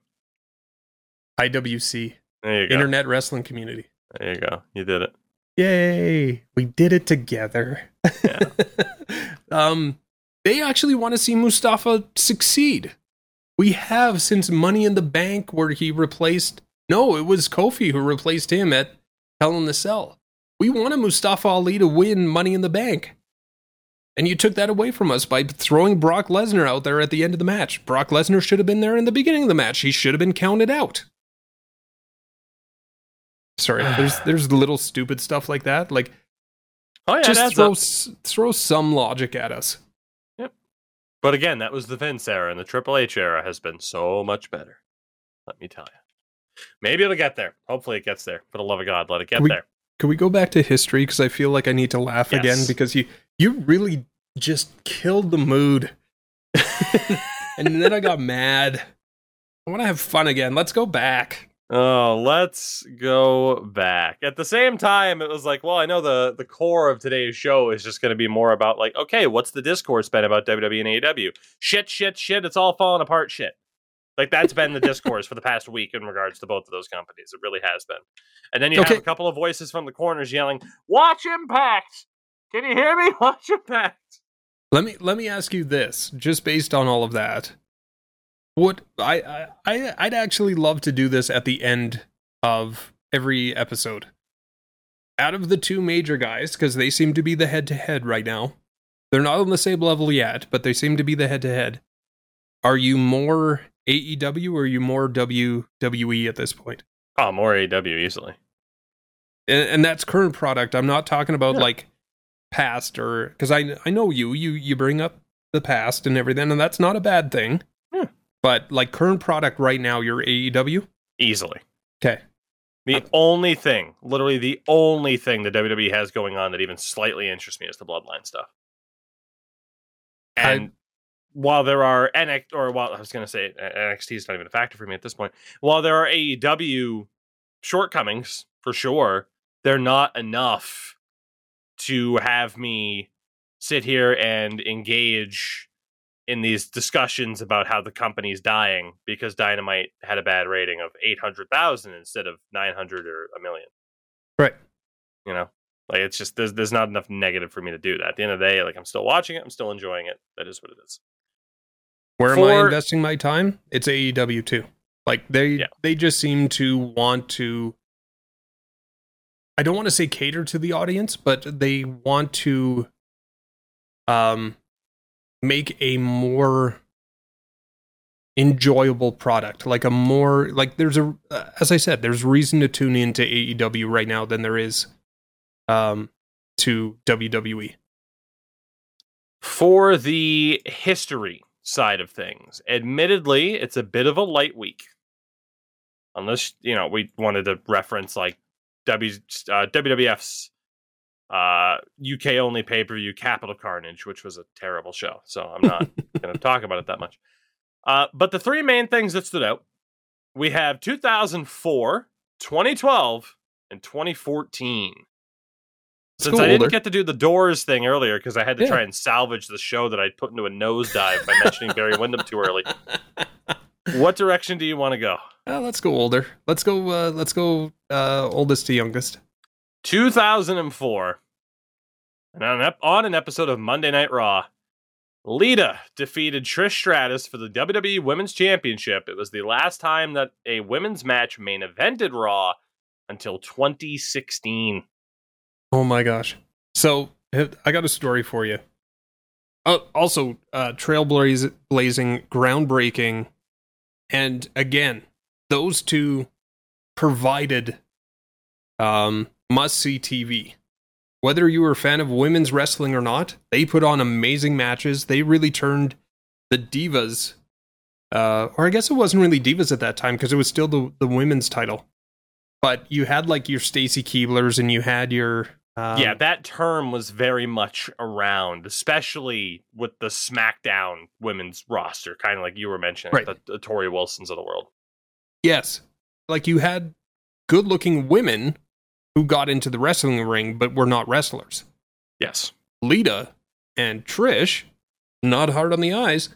Speaker 2: IWC.
Speaker 1: There you go.
Speaker 2: Internet Wrestling Community.
Speaker 1: There you go. You did it.
Speaker 2: Yay! We did it together.
Speaker 1: Yeah.
Speaker 2: um, they actually want to see Mustafa succeed. We have since Money in the Bank, where he replaced. No, it was Kofi who replaced him at Hell in the Cell. We wanted Mustafa Ali to win Money in the Bank. And you took that away from us by throwing Brock Lesnar out there at the end of the match. Brock Lesnar should have been there in the beginning of the match. He should have been counted out. Sorry, there's there's little stupid stuff like that. Like
Speaker 1: Oh yeah,
Speaker 2: just throw s- throw some logic at us. Yep.
Speaker 1: But again, that was the Vince era, and the Triple H era has been so much better. Let me tell you. Maybe it'll get there. Hopefully, it gets there. For the love of God, let it get
Speaker 2: We-
Speaker 1: there.
Speaker 2: Can we go back to history because I feel like I need to laugh
Speaker 1: Yes.
Speaker 2: again because you you really just killed the mood, and then I got mad. I want to have fun again. Let's go back.
Speaker 1: Oh, let's go back. At the same time, it was like, well, I know the the core of today's show is just going to be more about like, okay, what's the discourse been about WWE and AEW? Shit, shit, shit. It's all falling apart. Shit. Like that's been the discourse for the past week in regards to both of those companies. It really has been. And then you
Speaker 2: Okay.
Speaker 1: have a couple of voices from the corners yelling, "Watch Impact! Can you hear me? Watch Impact!"
Speaker 2: Let me let me ask you this, just based on all of that. What I I I- I'd actually love to do this at the end of every episode. Out of the two major guys, because they seem to be the head to head right now. They're not on the same level yet, but they seem to be the head to head. Are you more AEW or are you more WWE at this point?
Speaker 1: Oh, more AEW easily.
Speaker 2: and, and that's current product. I'm not talking about
Speaker 1: Yeah.
Speaker 2: like past or because I I know you you you bring up the past and everything, and that's not a bad thing. But like current product right now, you're AEW.
Speaker 1: Easily.
Speaker 2: Okay.
Speaker 1: The only thing, literally the only thing that WWE has going on that even slightly interests me is the Bloodline stuff.
Speaker 2: I-
Speaker 1: And while there are NXT, or while I was going to say uh, NXT is not even a factor for me at this point, while there are AEW shortcomings for sure, they're not enough to have me sit here and engage in these discussions about how the company's dying because Dynamite had a bad rating of 800,000 instead of 900 or a million.
Speaker 2: Right.
Speaker 1: You know, like it's just there's there's not enough negative for me to do that. At the end of the day, like I'm still watching it, I'm still enjoying it. That is what it is.
Speaker 2: Where am I investing my time? It's AEW too. Like they
Speaker 1: Yeah.
Speaker 2: they just seem to want to. I don't want to say cater to the audience, but they want to um make a more enjoyable product like a more like there's a uh, as i said there's reason to tune into aew right now than there is um to wwe
Speaker 1: For the history side of things, admittedly, it's a bit of a light week. Unless, you know, we wanted to reference like w, uh, WWF's uh, UK only pay per view Capital Carnage, which was a terrible show. So I'm not going to talk about it that much. Uh, but the three main things that stood out we have 2004, 2012, and 2014. Since I didn't
Speaker 2: older.
Speaker 1: get to do the Doors thing earlier because I had to
Speaker 2: Yeah.
Speaker 1: try and salvage the show that I put into a nosedive by mentioning Barry Windham too early. What direction do you want to go?
Speaker 2: Uh, let's go older. Let's go. Uh, let's go. Uh, oldest to youngest.
Speaker 1: 2004. And on an, on an episode of Monday Night Raw, Lita defeated Trish Stratus for the WWE Women's Championship. It was the last time that a women's match main evented Raw until 2016.
Speaker 2: Oh my gosh. So I got a story for you. Uh, also, uh, trailblazing, blazing, groundbreaking, and again, those two provided um, must see TV. Whether you were a fan of women's wrestling or not, they put on amazing matches. They really turned the divas, uh, or I guess it wasn't really divas at that time because it was still the the women's title. But you had like your Stacy Keeblers and you had your um,
Speaker 1: yeah, that term was very much around, especially with the SmackDown women's roster, kind of like you were mentioning,
Speaker 2: Right.
Speaker 1: the, the Torrie Wilsons of the world.
Speaker 2: Yes. Like you had good looking women who got into the wrestling ring but were not wrestlers.
Speaker 1: Yes.
Speaker 2: Lita and Trish, not hard on the eyes,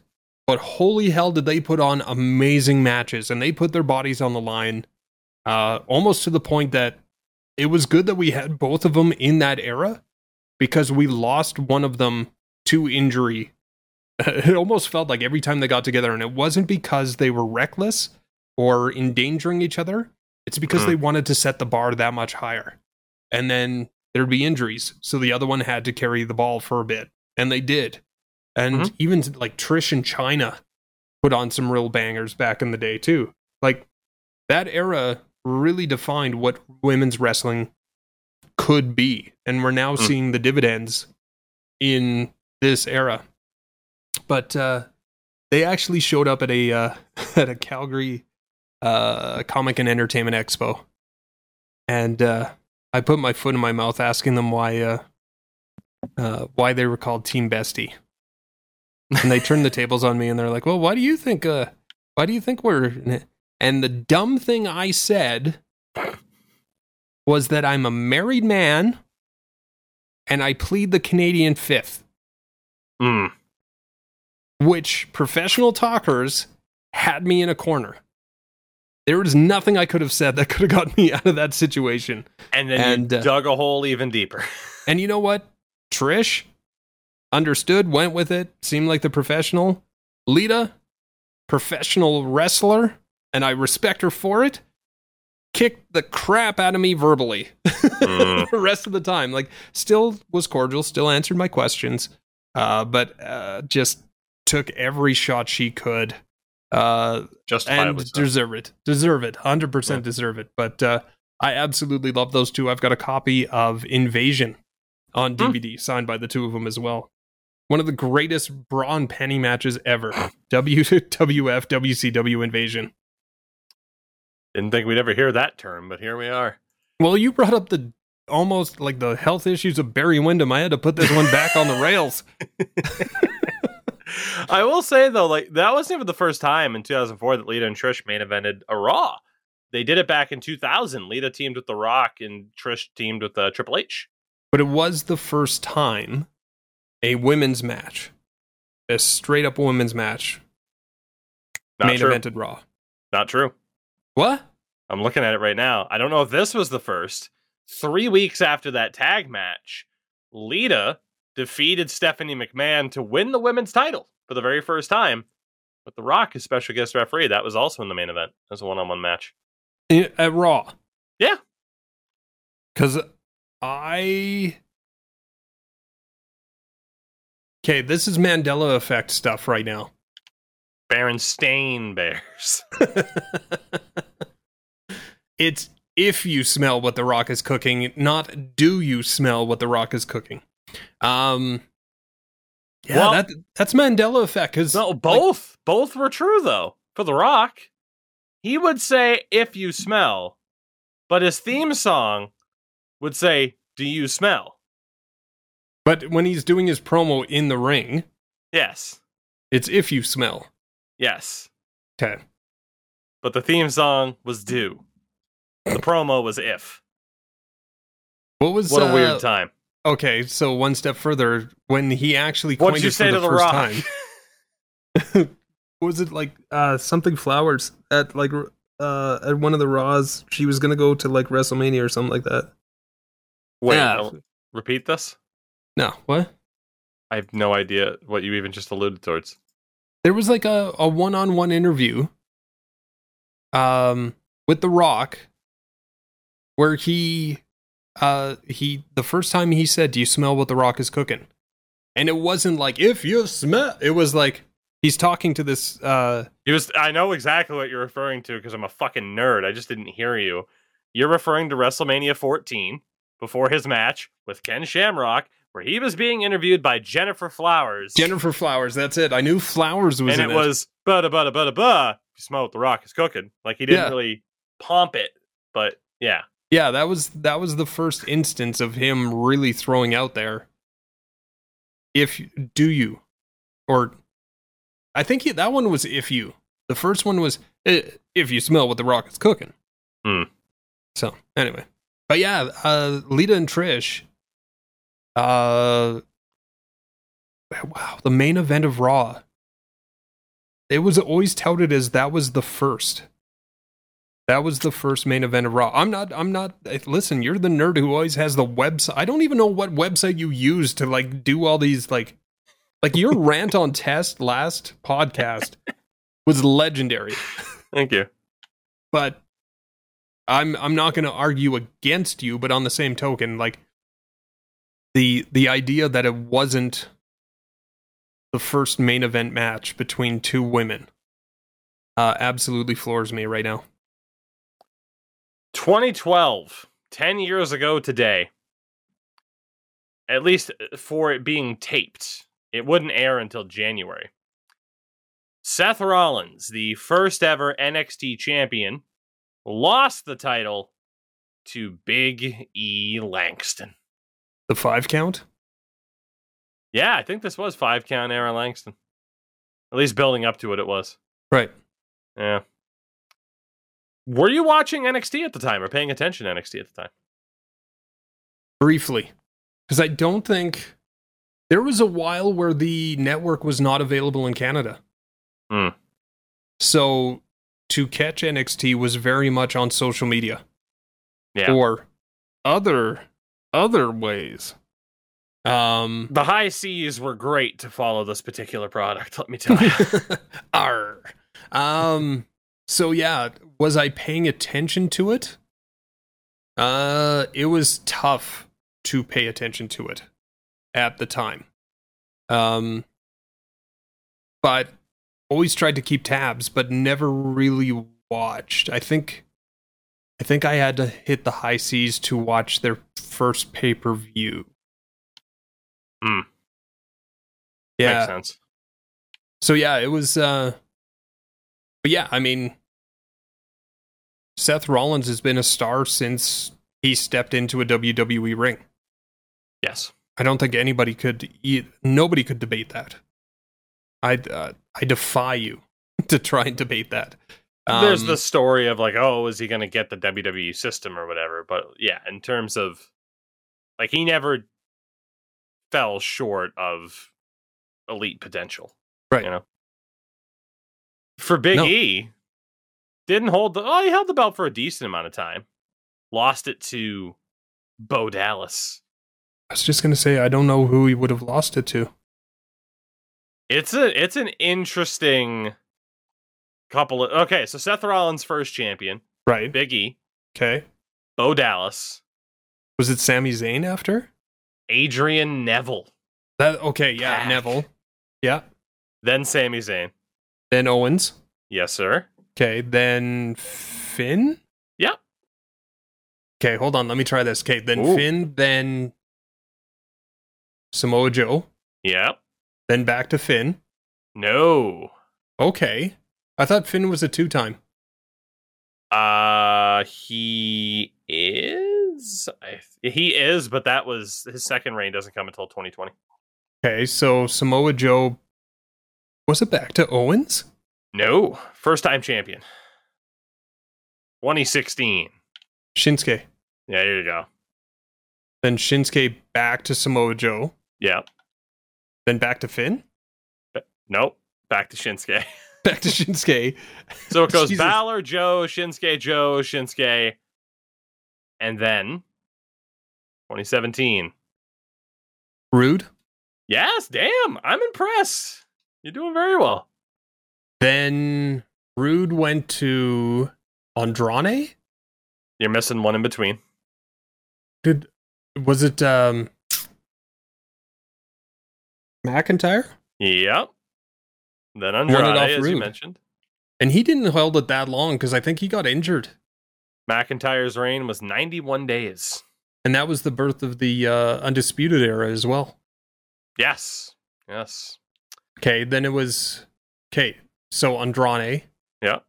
Speaker 2: but holy hell did they put on amazing matches and they put their bodies on the line uh, almost to the point that it was good that we had both of them in that era because we lost one of them to injury. It almost felt like every time they got together, and it wasn't because they were reckless or endangering each other. It's because
Speaker 1: Mhm.
Speaker 2: they wanted to set the bar that much higher. And then there'd be injuries. So the other one had to carry the ball for a bit. And they did. And
Speaker 1: Mhm.
Speaker 2: even like Trish and Chyna put on some real bangers back in the day, too. Like that era really defined what women's wrestling could be. And we're now
Speaker 1: Mm.
Speaker 2: seeing the dividends in this era. But uh, they actually showed up at a uh, at a Calgary uh, comic and entertainment expo, and uh, I put my foot in my mouth asking them why uh, uh, why they were called Team Bestie, and they turned the tables on me and they're like, "Well, why do you think uh, why do you think we're?" And the dumb thing I said was that I'm a married man, and I plead the Canadian Fifth
Speaker 1: Mm.
Speaker 2: which professional talkers had me in a corner. There was nothing I could have said that could have gotten me out of that situation.
Speaker 1: And then
Speaker 2: And,
Speaker 1: you
Speaker 2: uh,
Speaker 1: dug a hole even deeper.
Speaker 2: And you know what? Trish understood, went with it, seemed like the professional. Lita, professional wrestler, and I respect her for it. Kicked the crap out of me verbally
Speaker 1: Mm.
Speaker 2: the rest of the time. Like, still was cordial, still answered my questions, uh, but uh, just took every shot she could. Uh,
Speaker 1: Justifiably
Speaker 2: and
Speaker 1: so.
Speaker 2: deserve it. Deserve it. 100%
Speaker 1: Yeah.
Speaker 2: deserve it. But uh, I absolutely love those two. I've got a copy of Invasion on. DVD, signed by the two of them as well. One of the greatest Bra and Panty matches ever. WWF WCW Invasion.
Speaker 1: Didn't think we'd ever hear that term, but here we are.
Speaker 2: Well, you brought up the almost like the health issues of Barry Windham. I had to put this one back on the rails.
Speaker 1: I will say though, like that wasn't even the first time in 2004 that Lita and Trish main evented a Raw. They did it back in 2000. Lita teamed with The Rock and Trish teamed with uh, Triple H.
Speaker 2: But it was the first time a women's match, a straight up women's match,
Speaker 1: Not
Speaker 2: main
Speaker 1: true.
Speaker 2: evented Raw.
Speaker 1: Not true.
Speaker 2: What?
Speaker 1: I'm looking at it right now. I don't know if this was the first. Three weeks after that tag match, Lita defeated Stephanie McMahon to win the women's title for the very first time. With The Rock as special guest referee, that was also in the main event as a one-on-one match.
Speaker 2: At Raw.
Speaker 1: Yeah.
Speaker 2: Because I. Okay, this is Mandela effect stuff right now.
Speaker 1: Berenstain Bears.
Speaker 2: it's if you smell what the rock is cooking, not do you smell what the rock is cooking. Um Yeah,
Speaker 1: Well-
Speaker 2: that that's Mandela effect cuz
Speaker 1: No, both. both were true though. For The Rock, he would say "if you smell," but his theme song would say "Do you smell?"
Speaker 2: but when he's doing his promo in the ring,
Speaker 1: Yes.
Speaker 2: it's if you smell.
Speaker 1: Yes.
Speaker 2: Okay.
Speaker 1: But the theme song was "Do." The promo was if.
Speaker 2: What was
Speaker 1: What a
Speaker 2: uh,
Speaker 1: weird time.
Speaker 2: Okay, so one step further, when he actually
Speaker 1: What'd
Speaker 2: coined
Speaker 1: you
Speaker 2: it
Speaker 1: say
Speaker 2: for
Speaker 1: to
Speaker 2: the
Speaker 1: The
Speaker 2: first
Speaker 1: Rock?
Speaker 2: time, was it like uh something flowers at like uh at one of the Raws? She was gonna go to like WrestleMania or something like that.
Speaker 1: Wait,
Speaker 2: Yeah.
Speaker 1: no, repeat this?
Speaker 2: No, what?
Speaker 1: I have no idea what you even just alluded towards.
Speaker 2: There was like a a one on one interview, um, with The Rock, where he, uh, he the first time he said, "Do you smell what The Rock is cooking?" And it wasn't like if you smell. It was like he's talking to this uh
Speaker 1: He was I know exactly what you're referring to because I'm a fucking nerd. I just didn't hear you. You're referring to WrestleMania 14 before his match with Ken Shamrock, where he was being interviewed by Gennifer Flowers.
Speaker 2: Gennifer Flowers. That's it. I knew Flowers was
Speaker 1: and
Speaker 2: in
Speaker 1: it was bada bada bada bada. You smell what the rock is cooking. Like he didn't
Speaker 2: Yeah.
Speaker 1: really pomp it, but yeah.
Speaker 2: Yeah, that was that was the first instance of him really throwing out there. If do you, or I think he, that one was if you. The first one was eh, if you smell what the rock is cooking.
Speaker 1: Hmm.
Speaker 2: So anyway, but yeah, uh, Lita and Trish. Uh, wow, the main event of Raw. It was always touted as that was the first. That was the first main event of Raw. I'm not. I'm not. Listen, you're the nerd who always has the website. I don't even know what website you use to like do all these like, like your rant on test last podcast was legendary.
Speaker 1: Thank you.
Speaker 2: But I'm I'm not going to argue against you. But on the same token, like the the idea that it wasn't the first main event match between two women uh, absolutely floors me right now.
Speaker 1: 2012, 10 years ago today. At least uh, for it being taped. It wouldn't air until January. Seth Rollins, the first ever NXT champion, lost the title to Big E Langston.
Speaker 2: The five count.
Speaker 1: Yeah, I think this was five count Aaron Langston. At least building up to it, it was.
Speaker 2: Right.
Speaker 1: Yeah. Were you watching NXT at the time or paying attention to NXT at the time?
Speaker 2: briefly because I don't think there was a while where the network was not available in Canada.
Speaker 1: Hmm.
Speaker 2: So to catch NXT was very much on social media
Speaker 1: Yeah.
Speaker 2: or other other ways. Um
Speaker 1: The high seas were great to follow this particular product, let me tell you.
Speaker 2: Arr. Um so yeah, was I paying attention to it? Uh it was tough to pay attention to it at the time. Um but always tried to keep tabs but never really watched. I think I think I had to hit the high seas to watch their first pay-per-view.
Speaker 1: Hmm.
Speaker 2: Yeah.
Speaker 1: Makes sense.
Speaker 2: So yeah, it was uh but yeah, I mean Seth Rollins has been a star since he stepped into a WWE ring.
Speaker 1: Yes.
Speaker 2: I don't think anybody could nobody could debate that. I uh, I defy you to try and debate that.
Speaker 1: There's
Speaker 2: Um,
Speaker 1: the story of like, oh, is he going to get the WWE system or whatever? But yeah, in terms of like, he never fell short of elite potential.
Speaker 2: Right.
Speaker 1: You know, for Big
Speaker 2: No.
Speaker 1: E, didn't hold the. Oh, he held the belt for a decent amount of time. Lost it to Bo Dallas.
Speaker 2: I was just gonna say I don't know who he would have lost it to.
Speaker 1: It's a it's an interesting couple of okay. So Seth Rollins first champion,
Speaker 2: Right.
Speaker 1: Big E,
Speaker 2: Okay.
Speaker 1: Bo Dallas,
Speaker 2: Was it Sami Zayn after?
Speaker 1: Adrian Neville,
Speaker 2: That okay, yeah,
Speaker 1: Pac.
Speaker 2: Neville. Yeah.
Speaker 1: then Sami Zayn.
Speaker 2: Then Owens.
Speaker 1: Yes, sir.
Speaker 2: Okay, then Finn?
Speaker 1: Yep.
Speaker 2: Okay, hold on, let me try this. Okay, then
Speaker 1: Ooh.
Speaker 2: Finn, then Samoa Joe,
Speaker 1: Yep.
Speaker 2: then back to Finn.
Speaker 1: No.
Speaker 2: Okay. I thought Finn was a two time.
Speaker 1: Uh, he is. I, he is, but that was his second reign. Doesn't come until 2020.
Speaker 2: Okay, so Samoa Joe was it back to Owens?
Speaker 1: No, first time champion. 2016.
Speaker 2: Shinsuke.
Speaker 1: Yeah, there you go.
Speaker 2: Then Shinsuke back to Samoa Joe.
Speaker 1: Yeah.
Speaker 2: Then back to Finn.
Speaker 1: Nope. Back to Shinsuke.
Speaker 2: Back to Shinsuke.
Speaker 1: So it goes
Speaker 2: Jesus.
Speaker 1: Balor, Joe, Shinsuke, Joe, Shinsuke, and then 2017.
Speaker 2: Rude.
Speaker 1: Yes, damn, I'm impressed. You're doing very well.
Speaker 2: Then Rude went to Andrade.
Speaker 1: You're missing one in between.
Speaker 2: Did was it um McIntyre?
Speaker 1: Yep. Then Andrade,
Speaker 2: off
Speaker 1: as you mentioned.
Speaker 2: And he didn't hold it that long because I think he got injured.
Speaker 1: McIntyre's reign was 91 days.
Speaker 2: And that was the birth of the uh, Undisputed Era as well.
Speaker 1: Yes. Yes.
Speaker 2: Okay, then it was okay. So Andrade,
Speaker 1: Yeah.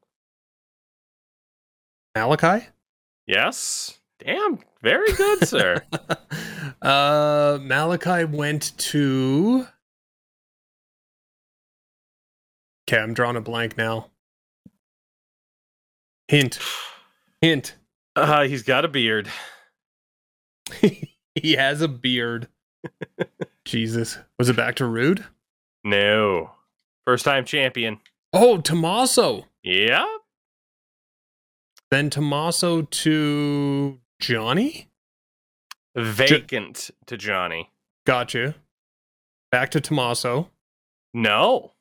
Speaker 2: Malakai.
Speaker 1: Yes. Damn. Very good, sir.
Speaker 2: uh, Malakai went to. Okay, I'm drawing a blank now. Hint. Hint.
Speaker 1: Uh, he's got a beard.
Speaker 2: he has a beard. Jesus. Was it back to Rude?
Speaker 1: No. First time champion.
Speaker 2: Oh, Tommaso.
Speaker 1: Yeah.
Speaker 2: Then Tommaso to Johnny?
Speaker 1: Vacant to Johnny.
Speaker 2: Gotcha. Back to Tommaso.
Speaker 1: No.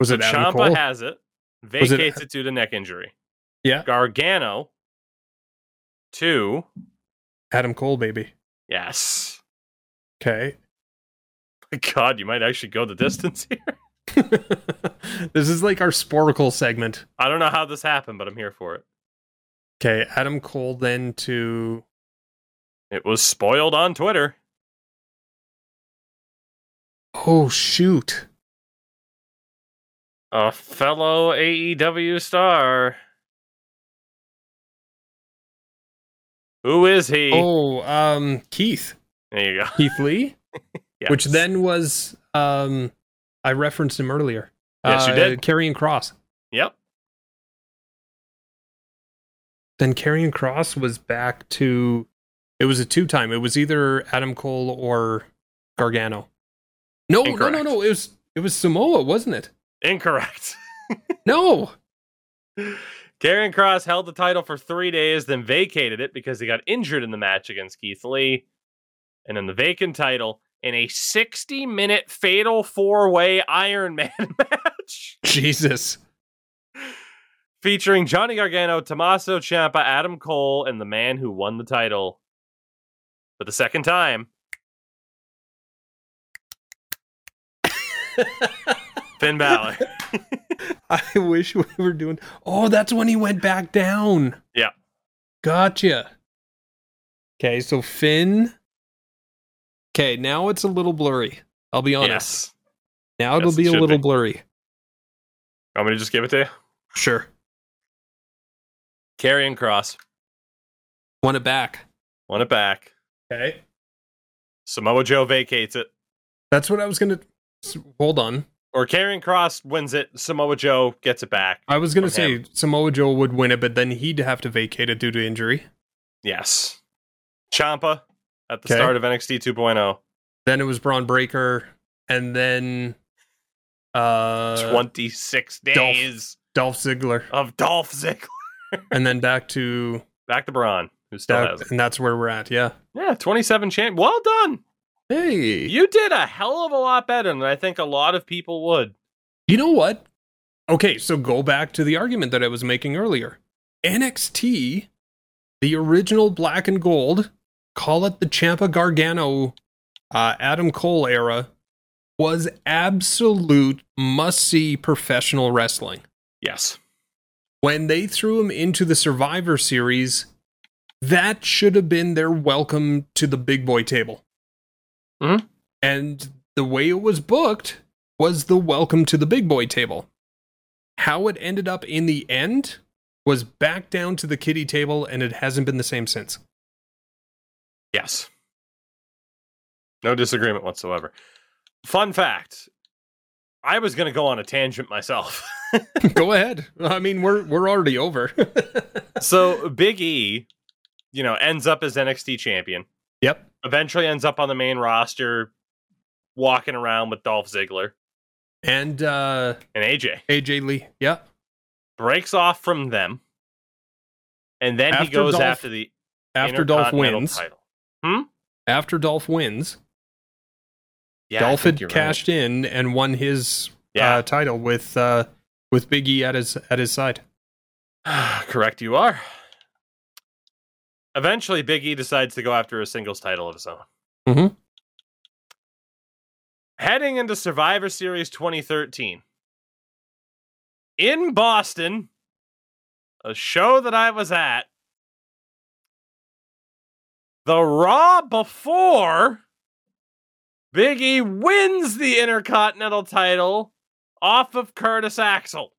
Speaker 2: Was it Adam Ciampa
Speaker 1: has it.
Speaker 2: Was it-
Speaker 1: Vacates it due to neck injury.
Speaker 2: yeah.
Speaker 1: Gargano. Two.
Speaker 2: Adam Cole, baby.
Speaker 1: Yes.
Speaker 2: Okay.
Speaker 1: God, you might actually go the distance here.
Speaker 2: this is like our sportical segment.
Speaker 1: I don't know how this happened, but I'm here for it.
Speaker 2: Okay, Adam Cole then to
Speaker 1: It was spoiled on Twitter.
Speaker 2: Oh shoot.
Speaker 1: A fellow AEW star. Who is he?
Speaker 2: Oh, um Keith.
Speaker 1: There you go.
Speaker 2: Keith Lee, Which then was um I referenced him earlier.
Speaker 1: Yes, you
Speaker 2: Uh,
Speaker 1: did.
Speaker 2: Karrion Kross.
Speaker 1: Yep.
Speaker 2: Then Karrion Kross was back to it was a two time. It was either Adam Cole or Gargano. No, no, no, no. It was it was Samoa, wasn't it?
Speaker 1: Incorrect.
Speaker 2: No.
Speaker 1: Karrion Kross held the title for three days, then vacated it because he got injured in the match against Keith Lee. And then the vacant title in a 60 minute fatal four way Iron Man match
Speaker 2: Jesus.
Speaker 1: featuring Johnny Gargano, Tommaso Ciampa, Adam Cole, and the man who won the title for the second time, Finn Balor.
Speaker 2: I wish we were doing. Oh, that's when he went back down.
Speaker 1: Yeah.
Speaker 2: Gotcha. Okay, so Finn. Okay, now it's a little blurry. I'll be honest.
Speaker 1: yes.
Speaker 2: Now it'll
Speaker 1: Yes, it
Speaker 2: be a little
Speaker 1: be.
Speaker 2: blurry.
Speaker 1: Want me to just give it to you?
Speaker 2: Sure.
Speaker 1: Karrion Kross.
Speaker 2: Want it back.
Speaker 1: Won it back.
Speaker 2: Okay.
Speaker 1: Samoa Joe vacates it.
Speaker 2: That's what I was gonna. Hold on.
Speaker 1: Or Karrion Kross wins it. Samoa Joe gets it back.
Speaker 2: I was gonna say
Speaker 1: him.
Speaker 2: Samoa Joe would win it, but then he'd have to vacate it due to injury.
Speaker 1: Yes. Ciampa at the
Speaker 2: Okay.
Speaker 1: start of NXT 2.0.
Speaker 2: Then it was Bron Breakker, and then uh
Speaker 1: 26 days
Speaker 2: Dolph Ziggler,
Speaker 1: of Dolph Ziggler.
Speaker 2: and then back to
Speaker 1: Back to Braun, who still
Speaker 2: that,
Speaker 1: has it.
Speaker 2: and that's where we're at. Yeah.
Speaker 1: Yeah, 27 champ. Well done.
Speaker 2: Hey,
Speaker 1: You did a hell of a lot better than I think a lot of people would.
Speaker 2: You know what? Okay, so go back to the argument that I was making earlier. NXT, the original black and gold, call it the Ciampa Gargano, uh, Adam Cole era, was absolute must see professional wrestling.
Speaker 1: Yes.
Speaker 2: When they threw him into the Survivor Series, that should have been their welcome to the big boy table.
Speaker 1: Mhm.
Speaker 2: And the way it was booked was the welcome to the big boy table. How it ended up in the end was back down to the kiddie table, and it hasn't been the same since.
Speaker 1: Yes. No disagreement whatsoever. Fun fact I was going to go on a tangent myself.
Speaker 2: go ahead. I mean, we're we're already over.
Speaker 1: so Big E, you know, ends up as NXT champion.
Speaker 2: Yep.
Speaker 1: Eventually ends up on the main roster, walking around with Dolph Ziggler
Speaker 2: and uh
Speaker 1: and AJ.
Speaker 2: AJ Lee. Yeah.
Speaker 1: Breaks off from them. And then after he goes Dolph, after the
Speaker 2: after Dolph wins.
Speaker 1: Title. Hmm?
Speaker 2: After Dolph wins. Yeah, Dolph had cashed right. in and won his yeah. uh, title with uh, with Big E at his at his side.
Speaker 1: Correct, you are. Eventually, Big E decides to go after a singles title of his own.
Speaker 2: Mm-hmm.
Speaker 1: Heading into Survivor Series 2013 in Boston, a show that I was at. The Raw before Big E wins the Intercontinental title off of Curtis Axel.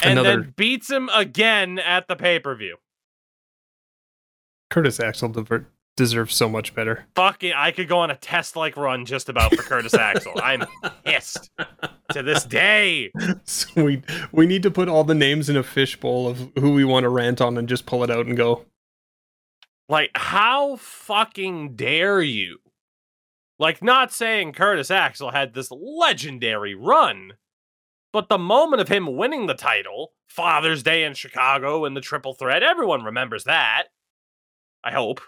Speaker 1: And Another... then beats him again at the pay per view.
Speaker 2: Curtis Axel deserves so much better.
Speaker 1: Fucking, I could go on a test like run just about for Curtis Axel. I'm pissed to this day.
Speaker 2: So we we need to put all the names in a fishbowl of who we want to rant on and just pull it out and go.
Speaker 1: Like, how fucking dare you? Like, not saying Curtis Axel had this legendary run, but the moment of him winning the title, Father's Day in Chicago and the triple threat, everyone remembers that. I hope.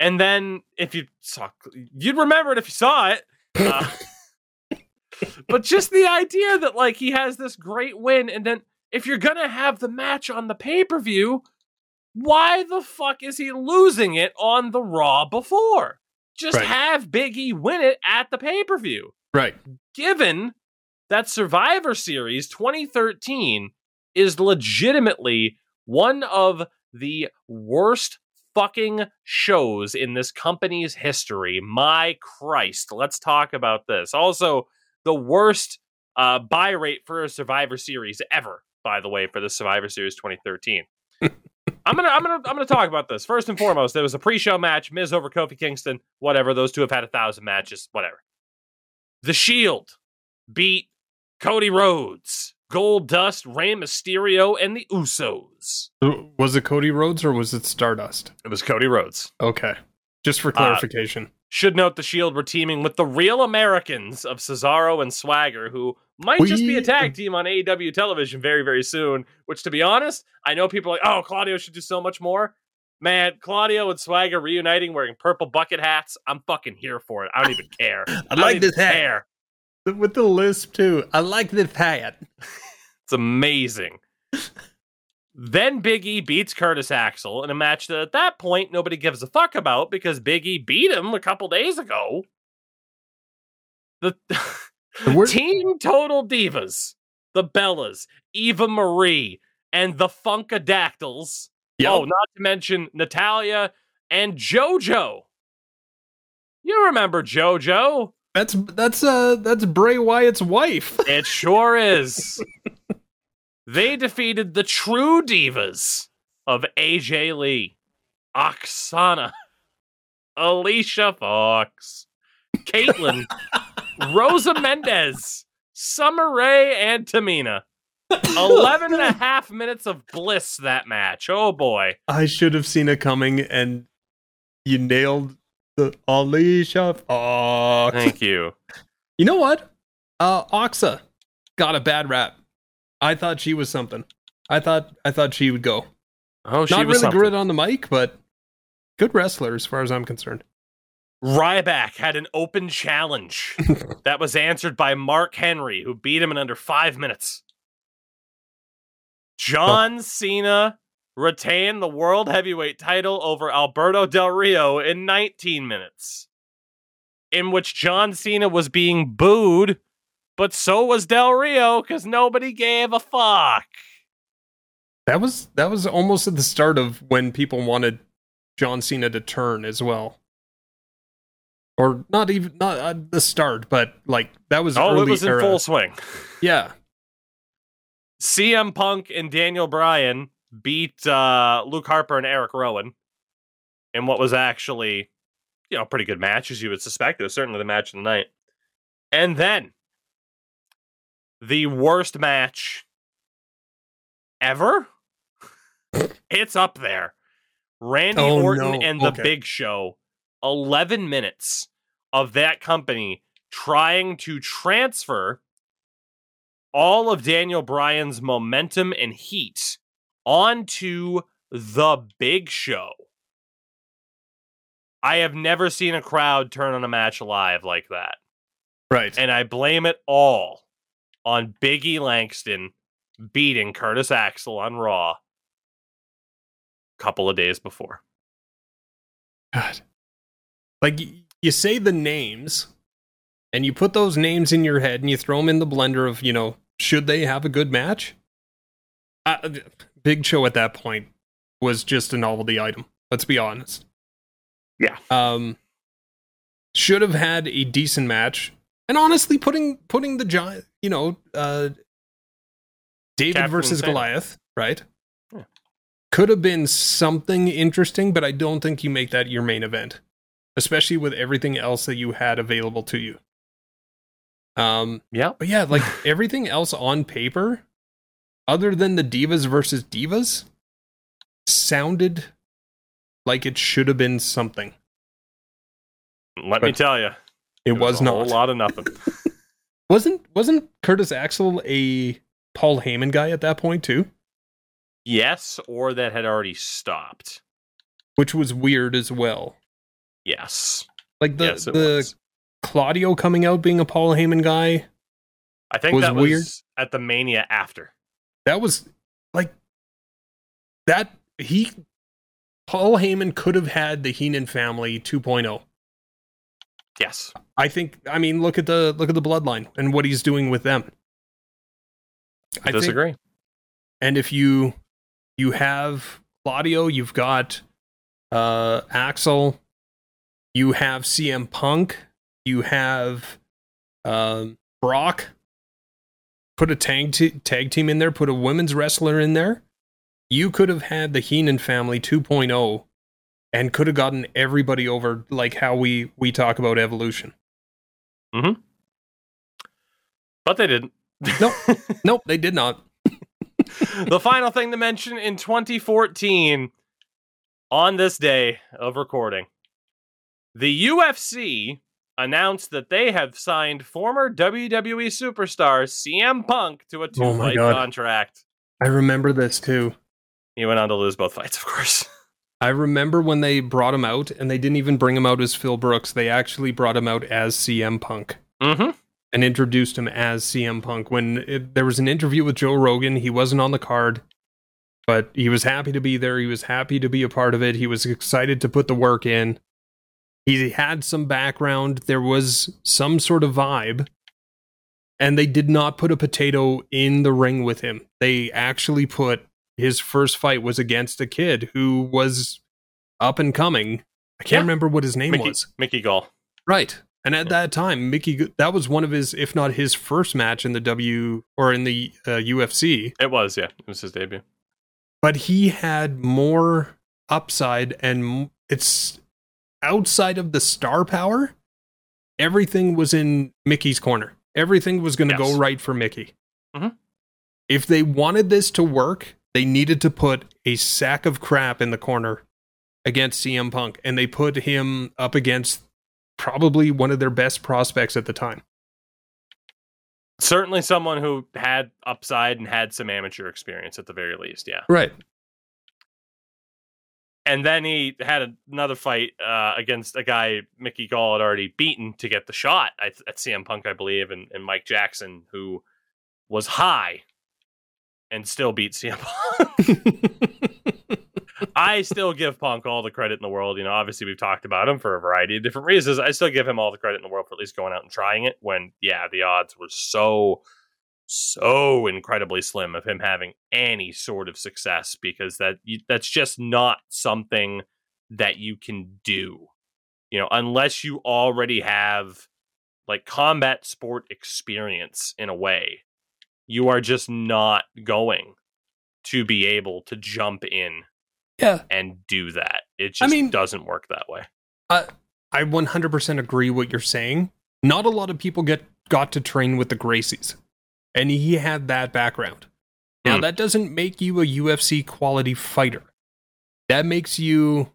Speaker 1: And then if you saw, you'd remember it if you saw it. Uh, but just the idea that like he has this great win, and then if you're gonna have the match on the pay per view, why the fuck is he losing it on the Raw before? Just right. have Biggie win it at the pay per view.
Speaker 2: Right.
Speaker 1: Given that Survivor Series 2013 is legitimately one of the worst fucking shows in this company's history. My Christ. Let's talk about this. Also, the worst uh, buy rate for a Survivor Series ever, by the way, for the Survivor Series 2013. I'm gonna I'm gonna I'm gonna talk about this. First and foremost, there was a pre-show match, Miz over Kofi Kingston, whatever. Those two have had a thousand matches, whatever. The Shield beat Cody Rhodes, Goldust, Rey Mysterio, and the Usos.
Speaker 2: Was it Cody Rhodes or was it Stardust?
Speaker 1: It was Cody Rhodes.
Speaker 2: Okay. Just for uh, clarification. Uh,
Speaker 1: should note the Shield were teaming with the real Americans of Cesaro and Swagger, who might we... just be a tag team on AEW television very, very soon. Which, to be honest, I know people are like, oh, Claudio should do so much more. Man, Claudio and Swagger reuniting wearing purple bucket hats. I'm fucking here for it. I don't even care.
Speaker 2: I, I like this hat. Care. With the lisp, too. I like this hat.
Speaker 1: it's amazing. Then Big E beats Curtis Axel in a match that at that point nobody gives a fuck about because Big E beat him a couple days ago. The Team Total Divas, the Bellas, Eva Marie, and the Funkadactyls. Yep. Oh, not to mention Natalya and JoJo. You remember JoJo?
Speaker 2: That's that's uh that's Bray Wyatt's wife.
Speaker 1: it sure is. they defeated the true divas of AJ Lee, Aksana, Alicia Fox, Kaitlyn, Rosa Mendes, Summer Rae, and Tamina. 11 and a half minutes of bliss that match. Oh boy.
Speaker 2: I should have seen it coming and you nailed the Alicia Fox.
Speaker 1: Thank you.
Speaker 2: You know what? Uh Oxa got a bad rap. I thought she was something. I thought I thought she would go.
Speaker 1: Oh, she
Speaker 2: not
Speaker 1: really
Speaker 2: something. good on the mic, but good wrestler as far as I'm concerned.
Speaker 1: Ryback had an open challenge that was answered by Mark Henry, who beat him in under five minutes. John oh. Cena retained the World Heavyweight title over Alberto Del Rio in 19 minutes, in which John Cena was being booed, but so was Del Rio because nobody gave a fuck.
Speaker 2: That was that was almost at the start of when people wanted John Cena to turn as well or not even not uh, the start, but like that was oh, it was
Speaker 1: era.
Speaker 2: in
Speaker 1: full swing.
Speaker 2: Yeah,
Speaker 1: CM Punk and Daniel Bryan beat uh, Luke Harper and Eric Rowan in what was actually, you know, a pretty good match as you would suspect. It was certainly the match of the night. And then the worst match ever. it's up there. Randy
Speaker 2: Oh,
Speaker 1: Orton
Speaker 2: no.
Speaker 1: and the Big Show. 11 minutes of that company trying to transfer all of Daniel Bryan's momentum and heat onto the Big Show. I have never seen a crowd turn on a match live like that.
Speaker 2: Right.
Speaker 1: And I blame it all on Biggie Langston beating Curtis Axel on Raw a couple of days before.
Speaker 2: God. Like you say the names and you put those names in your head and you throw them in the blender of, you know, should they have a good match? Uh, Big Show at that point was just a novelty item. Let's be honest.
Speaker 1: Yeah.
Speaker 2: Um should have had a decent match. And honestly putting putting the giant, you know, uh David
Speaker 1: Captain
Speaker 2: versus. Goliath, right?
Speaker 1: Yeah.
Speaker 2: Could have been something interesting, but I don't think you make that your main event, especially with everything else that you had available to you. Um,
Speaker 1: Yeah.
Speaker 2: but yeah, like everything else on paper, other than the Divas versus Divas, sounded like it should have been something.
Speaker 1: Let me tell you,
Speaker 2: It was,
Speaker 1: a
Speaker 2: not.
Speaker 1: a lot of nothing.
Speaker 2: Wasn't wasn't Curtis Axel a Paul Heyman guy at that point too?
Speaker 1: yes, or that had already stopped.
Speaker 2: Which was weird as well.
Speaker 1: Yes.
Speaker 2: Like the
Speaker 1: yes,
Speaker 2: the
Speaker 1: was.
Speaker 2: Claudio coming out being a Paul Heyman guy,
Speaker 1: I think
Speaker 2: was
Speaker 1: that was
Speaker 2: weird.
Speaker 1: at the Mania after.
Speaker 2: that was like that he Paul Heyman could have had the Heenan family 2.0.
Speaker 1: Yes.
Speaker 2: I think I mean look at the look at the bloodline and what he's doing with them.
Speaker 1: I
Speaker 2: I think
Speaker 1: disagree.
Speaker 2: and if you you have Claudio, you've got uh Axel, you have CM Punk, you have um Brock. Put a tag t- tag team in there, put a women's wrestler in there. You could have had the Heenan family 2.0 and could have gotten everybody over like how we we talk about evolution. Mhm.
Speaker 1: But they didn't.
Speaker 2: Nope. Nope, they did not.
Speaker 1: the final thing to mention in 2014, on this day of recording, the UFC announced that they have signed former WWE superstar CM Punk to a two
Speaker 2: Oh my
Speaker 1: fight
Speaker 2: God.
Speaker 1: contract.
Speaker 2: I remember this too.
Speaker 1: He went on to lose both fights, of course.
Speaker 2: I remember when they brought him out, and they didn't even bring him out as Phil Brooks. They actually brought him out as CM Punk
Speaker 1: Mm-hmm.
Speaker 2: and introduced him as CM Punk. When it, there was an interview with Joe Rogan, he wasn't on the card, but he was happy to be there. He was happy to be a part of it. He was excited to put the work in. He had some background. There was some sort of vibe. And they did not put a potato in the ring with him. They actually put his first fight was against a kid who was up and coming. I can't
Speaker 1: Yeah.
Speaker 2: remember what his name
Speaker 1: Mickey,
Speaker 2: was.
Speaker 1: Mickey Gall.
Speaker 2: Right. And at that time, Mickey that was one of his if not his first match in the W or in the uh, UFC,
Speaker 1: It was, yeah. It was his debut.
Speaker 2: but he had more upside and it's outside of the star power. Everything was in Mickey's corner. Everything was going to
Speaker 1: Yes.
Speaker 2: go right for Mickey.
Speaker 1: Mhm.
Speaker 2: If they wanted this to work, they needed to put a sack of crap in the corner against CM Punk, and they put him up against probably one of their best prospects at the time.
Speaker 1: Certainly someone who had upside and had some amateur experience at the very least, yeah.
Speaker 2: Right.
Speaker 1: And then he had another fight uh, against a guy Mickey Gall had already beaten to get the shot at, at CM Punk, I believe, and, and Mike Jackson, who was high and still beat CM Punk. I still give Punk all the credit in the world. You know, obviously we've talked about him for a variety of different reasons. I still give him all the credit in the world for at least going out and trying it when, yeah, the odds were so, so incredibly slim of him having any sort of success because that that's just not something that you can do. You know, unless you already have like combat sport experience in a way, you are just not going to be able to jump in
Speaker 2: yeah.
Speaker 1: and do that. It just
Speaker 2: I mean-
Speaker 1: doesn't work that way.
Speaker 2: I 100% agree what you're saying. Not a lot of people get got to train with the Gracies, and he had that background. Now
Speaker 1: Hmm.
Speaker 2: that doesn't make you a UFC quality fighter. That makes you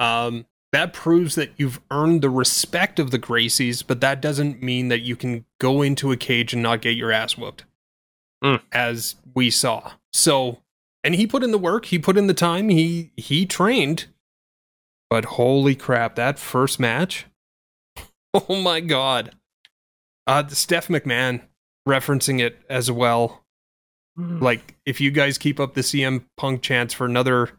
Speaker 2: um that proves that you've earned the respect of the Gracies, but that doesn't mean that you can go into a cage and not get your ass whooped.
Speaker 1: Hmm.
Speaker 2: As we saw. So and he put in the work, he put in the time, he he trained. But holy crap, that first match. Oh my god. Uh Steph McMahon referencing it as well like if you guys keep up the CM Punk chants for another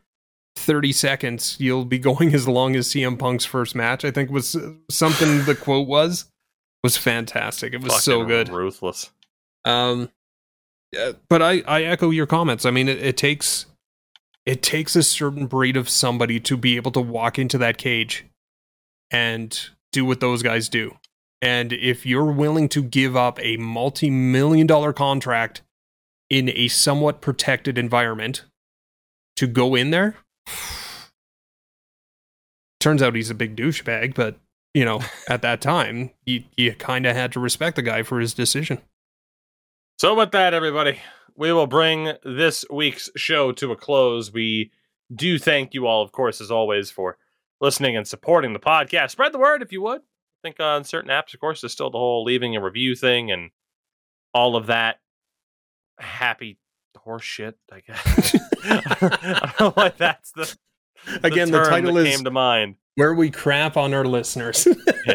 Speaker 2: 30 seconds, you'll be going as long as CM Punk's first match. I think was uh, something the quote was was fantastic. It was so good.
Speaker 1: Ruthless.
Speaker 2: Um yeah, but I I echo your comments. I mean it, it takes it takes a certain breed of somebody to be able to walk into that cage and do what those guys do. And if you're willing to give up a multi-million dollar contract in a somewhat protected environment to go in there, turns out he's a big douchebag, but you know, at that time, you you kind of had to respect the guy for his decision.
Speaker 1: So, with that, everybody, we will bring this week's show to a close. We do thank you all, of course, as always, for listening and supporting the podcast. Spread the word if you would. Think on certain apps, of course, there's still the whole leaving a review thing and all of that happy horse shit, I guess. I don't know why that's the,
Speaker 2: Again, the title is-
Speaker 1: came to mind.
Speaker 2: Where we crap on our listeners.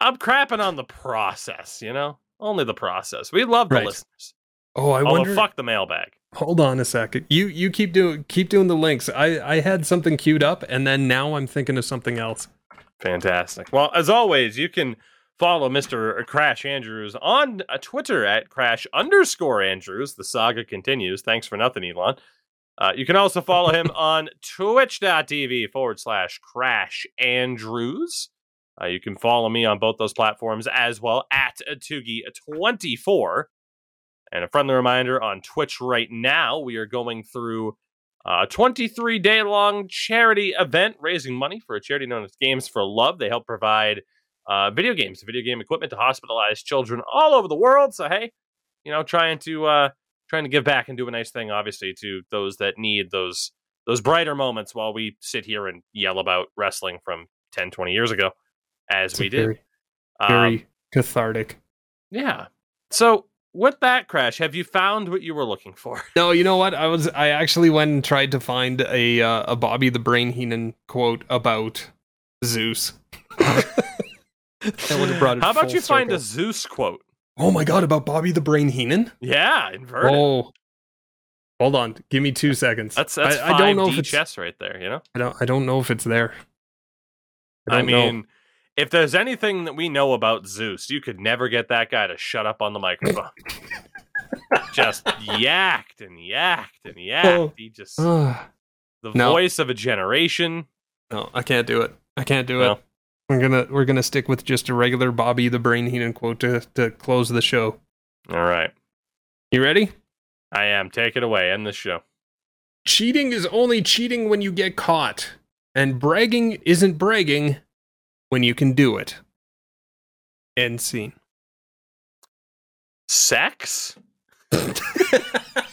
Speaker 1: I'm crapping on the process, you know? Only the process. We love the
Speaker 2: Right.
Speaker 1: listeners.
Speaker 2: oh, I
Speaker 1: Although,
Speaker 2: wonder.
Speaker 1: fuck the mailbag.
Speaker 2: Hold on a second. You you keep doing keep doing the links. I I had something queued up, and then now I'm thinking of something else.
Speaker 1: Fantastic. Well, as always, you can follow Mr. Crash Andrews on uh, Twitter at Crash underscore Andrews. The saga continues. Thanks for nothing, Elon. Uh, you can also follow him on twitch.tv forward slash Crash Andrews. Uh, you can follow me on both those platforms as well at Atugi24. And a friendly reminder on Twitch right now, we are going through a 23 day long charity event raising money for a charity known as Games for Love. They help provide uh, video games, video game equipment to hospitalized children all over the world. So, hey, you know, trying to uh, trying to give back and do a nice thing, obviously, to those that need those those brighter moments while we sit here and yell about wrestling from 10, 20 years ago, as
Speaker 2: It's
Speaker 1: we did.
Speaker 2: Very,
Speaker 1: Um,
Speaker 2: very cathartic.
Speaker 1: yeah. So, with that, Crash, have you found what you were looking for?
Speaker 2: No, you know what? I was I actually went and tried to find a uh, a Bobby the Brain Heenan quote about Zeus. that would have brought it.
Speaker 1: How about
Speaker 2: full
Speaker 1: you find a. Zeus quote?
Speaker 2: Oh my god! About Bobby the Brain Heenan?
Speaker 1: Yeah, inverted.
Speaker 2: Oh, hold on. Give me two seconds.
Speaker 1: That's that's
Speaker 2: I, I don't know
Speaker 1: 5D
Speaker 2: if it's.
Speaker 1: chess right there. You know,
Speaker 2: I don't. I don't know if it's there.
Speaker 1: I,
Speaker 2: don't know.
Speaker 1: If there's anything that we know about Zeus, you could never get that guy to shut up on the microphone. just yacked and yacked and oh. yacked.
Speaker 2: Oh.
Speaker 1: He just the
Speaker 2: No.
Speaker 1: voice of a generation.
Speaker 2: no, I can't do it. I can't do
Speaker 1: No.
Speaker 2: it. We're gonna we're gonna stick with just a regular Bobby the Brain Heenan quote to to close the show.
Speaker 1: All right,
Speaker 2: You ready?
Speaker 1: I am. Take it away. End the show.
Speaker 2: Cheating is only cheating when you get caught, and bragging isn't bragging when you can do it. End scene.
Speaker 1: Sex.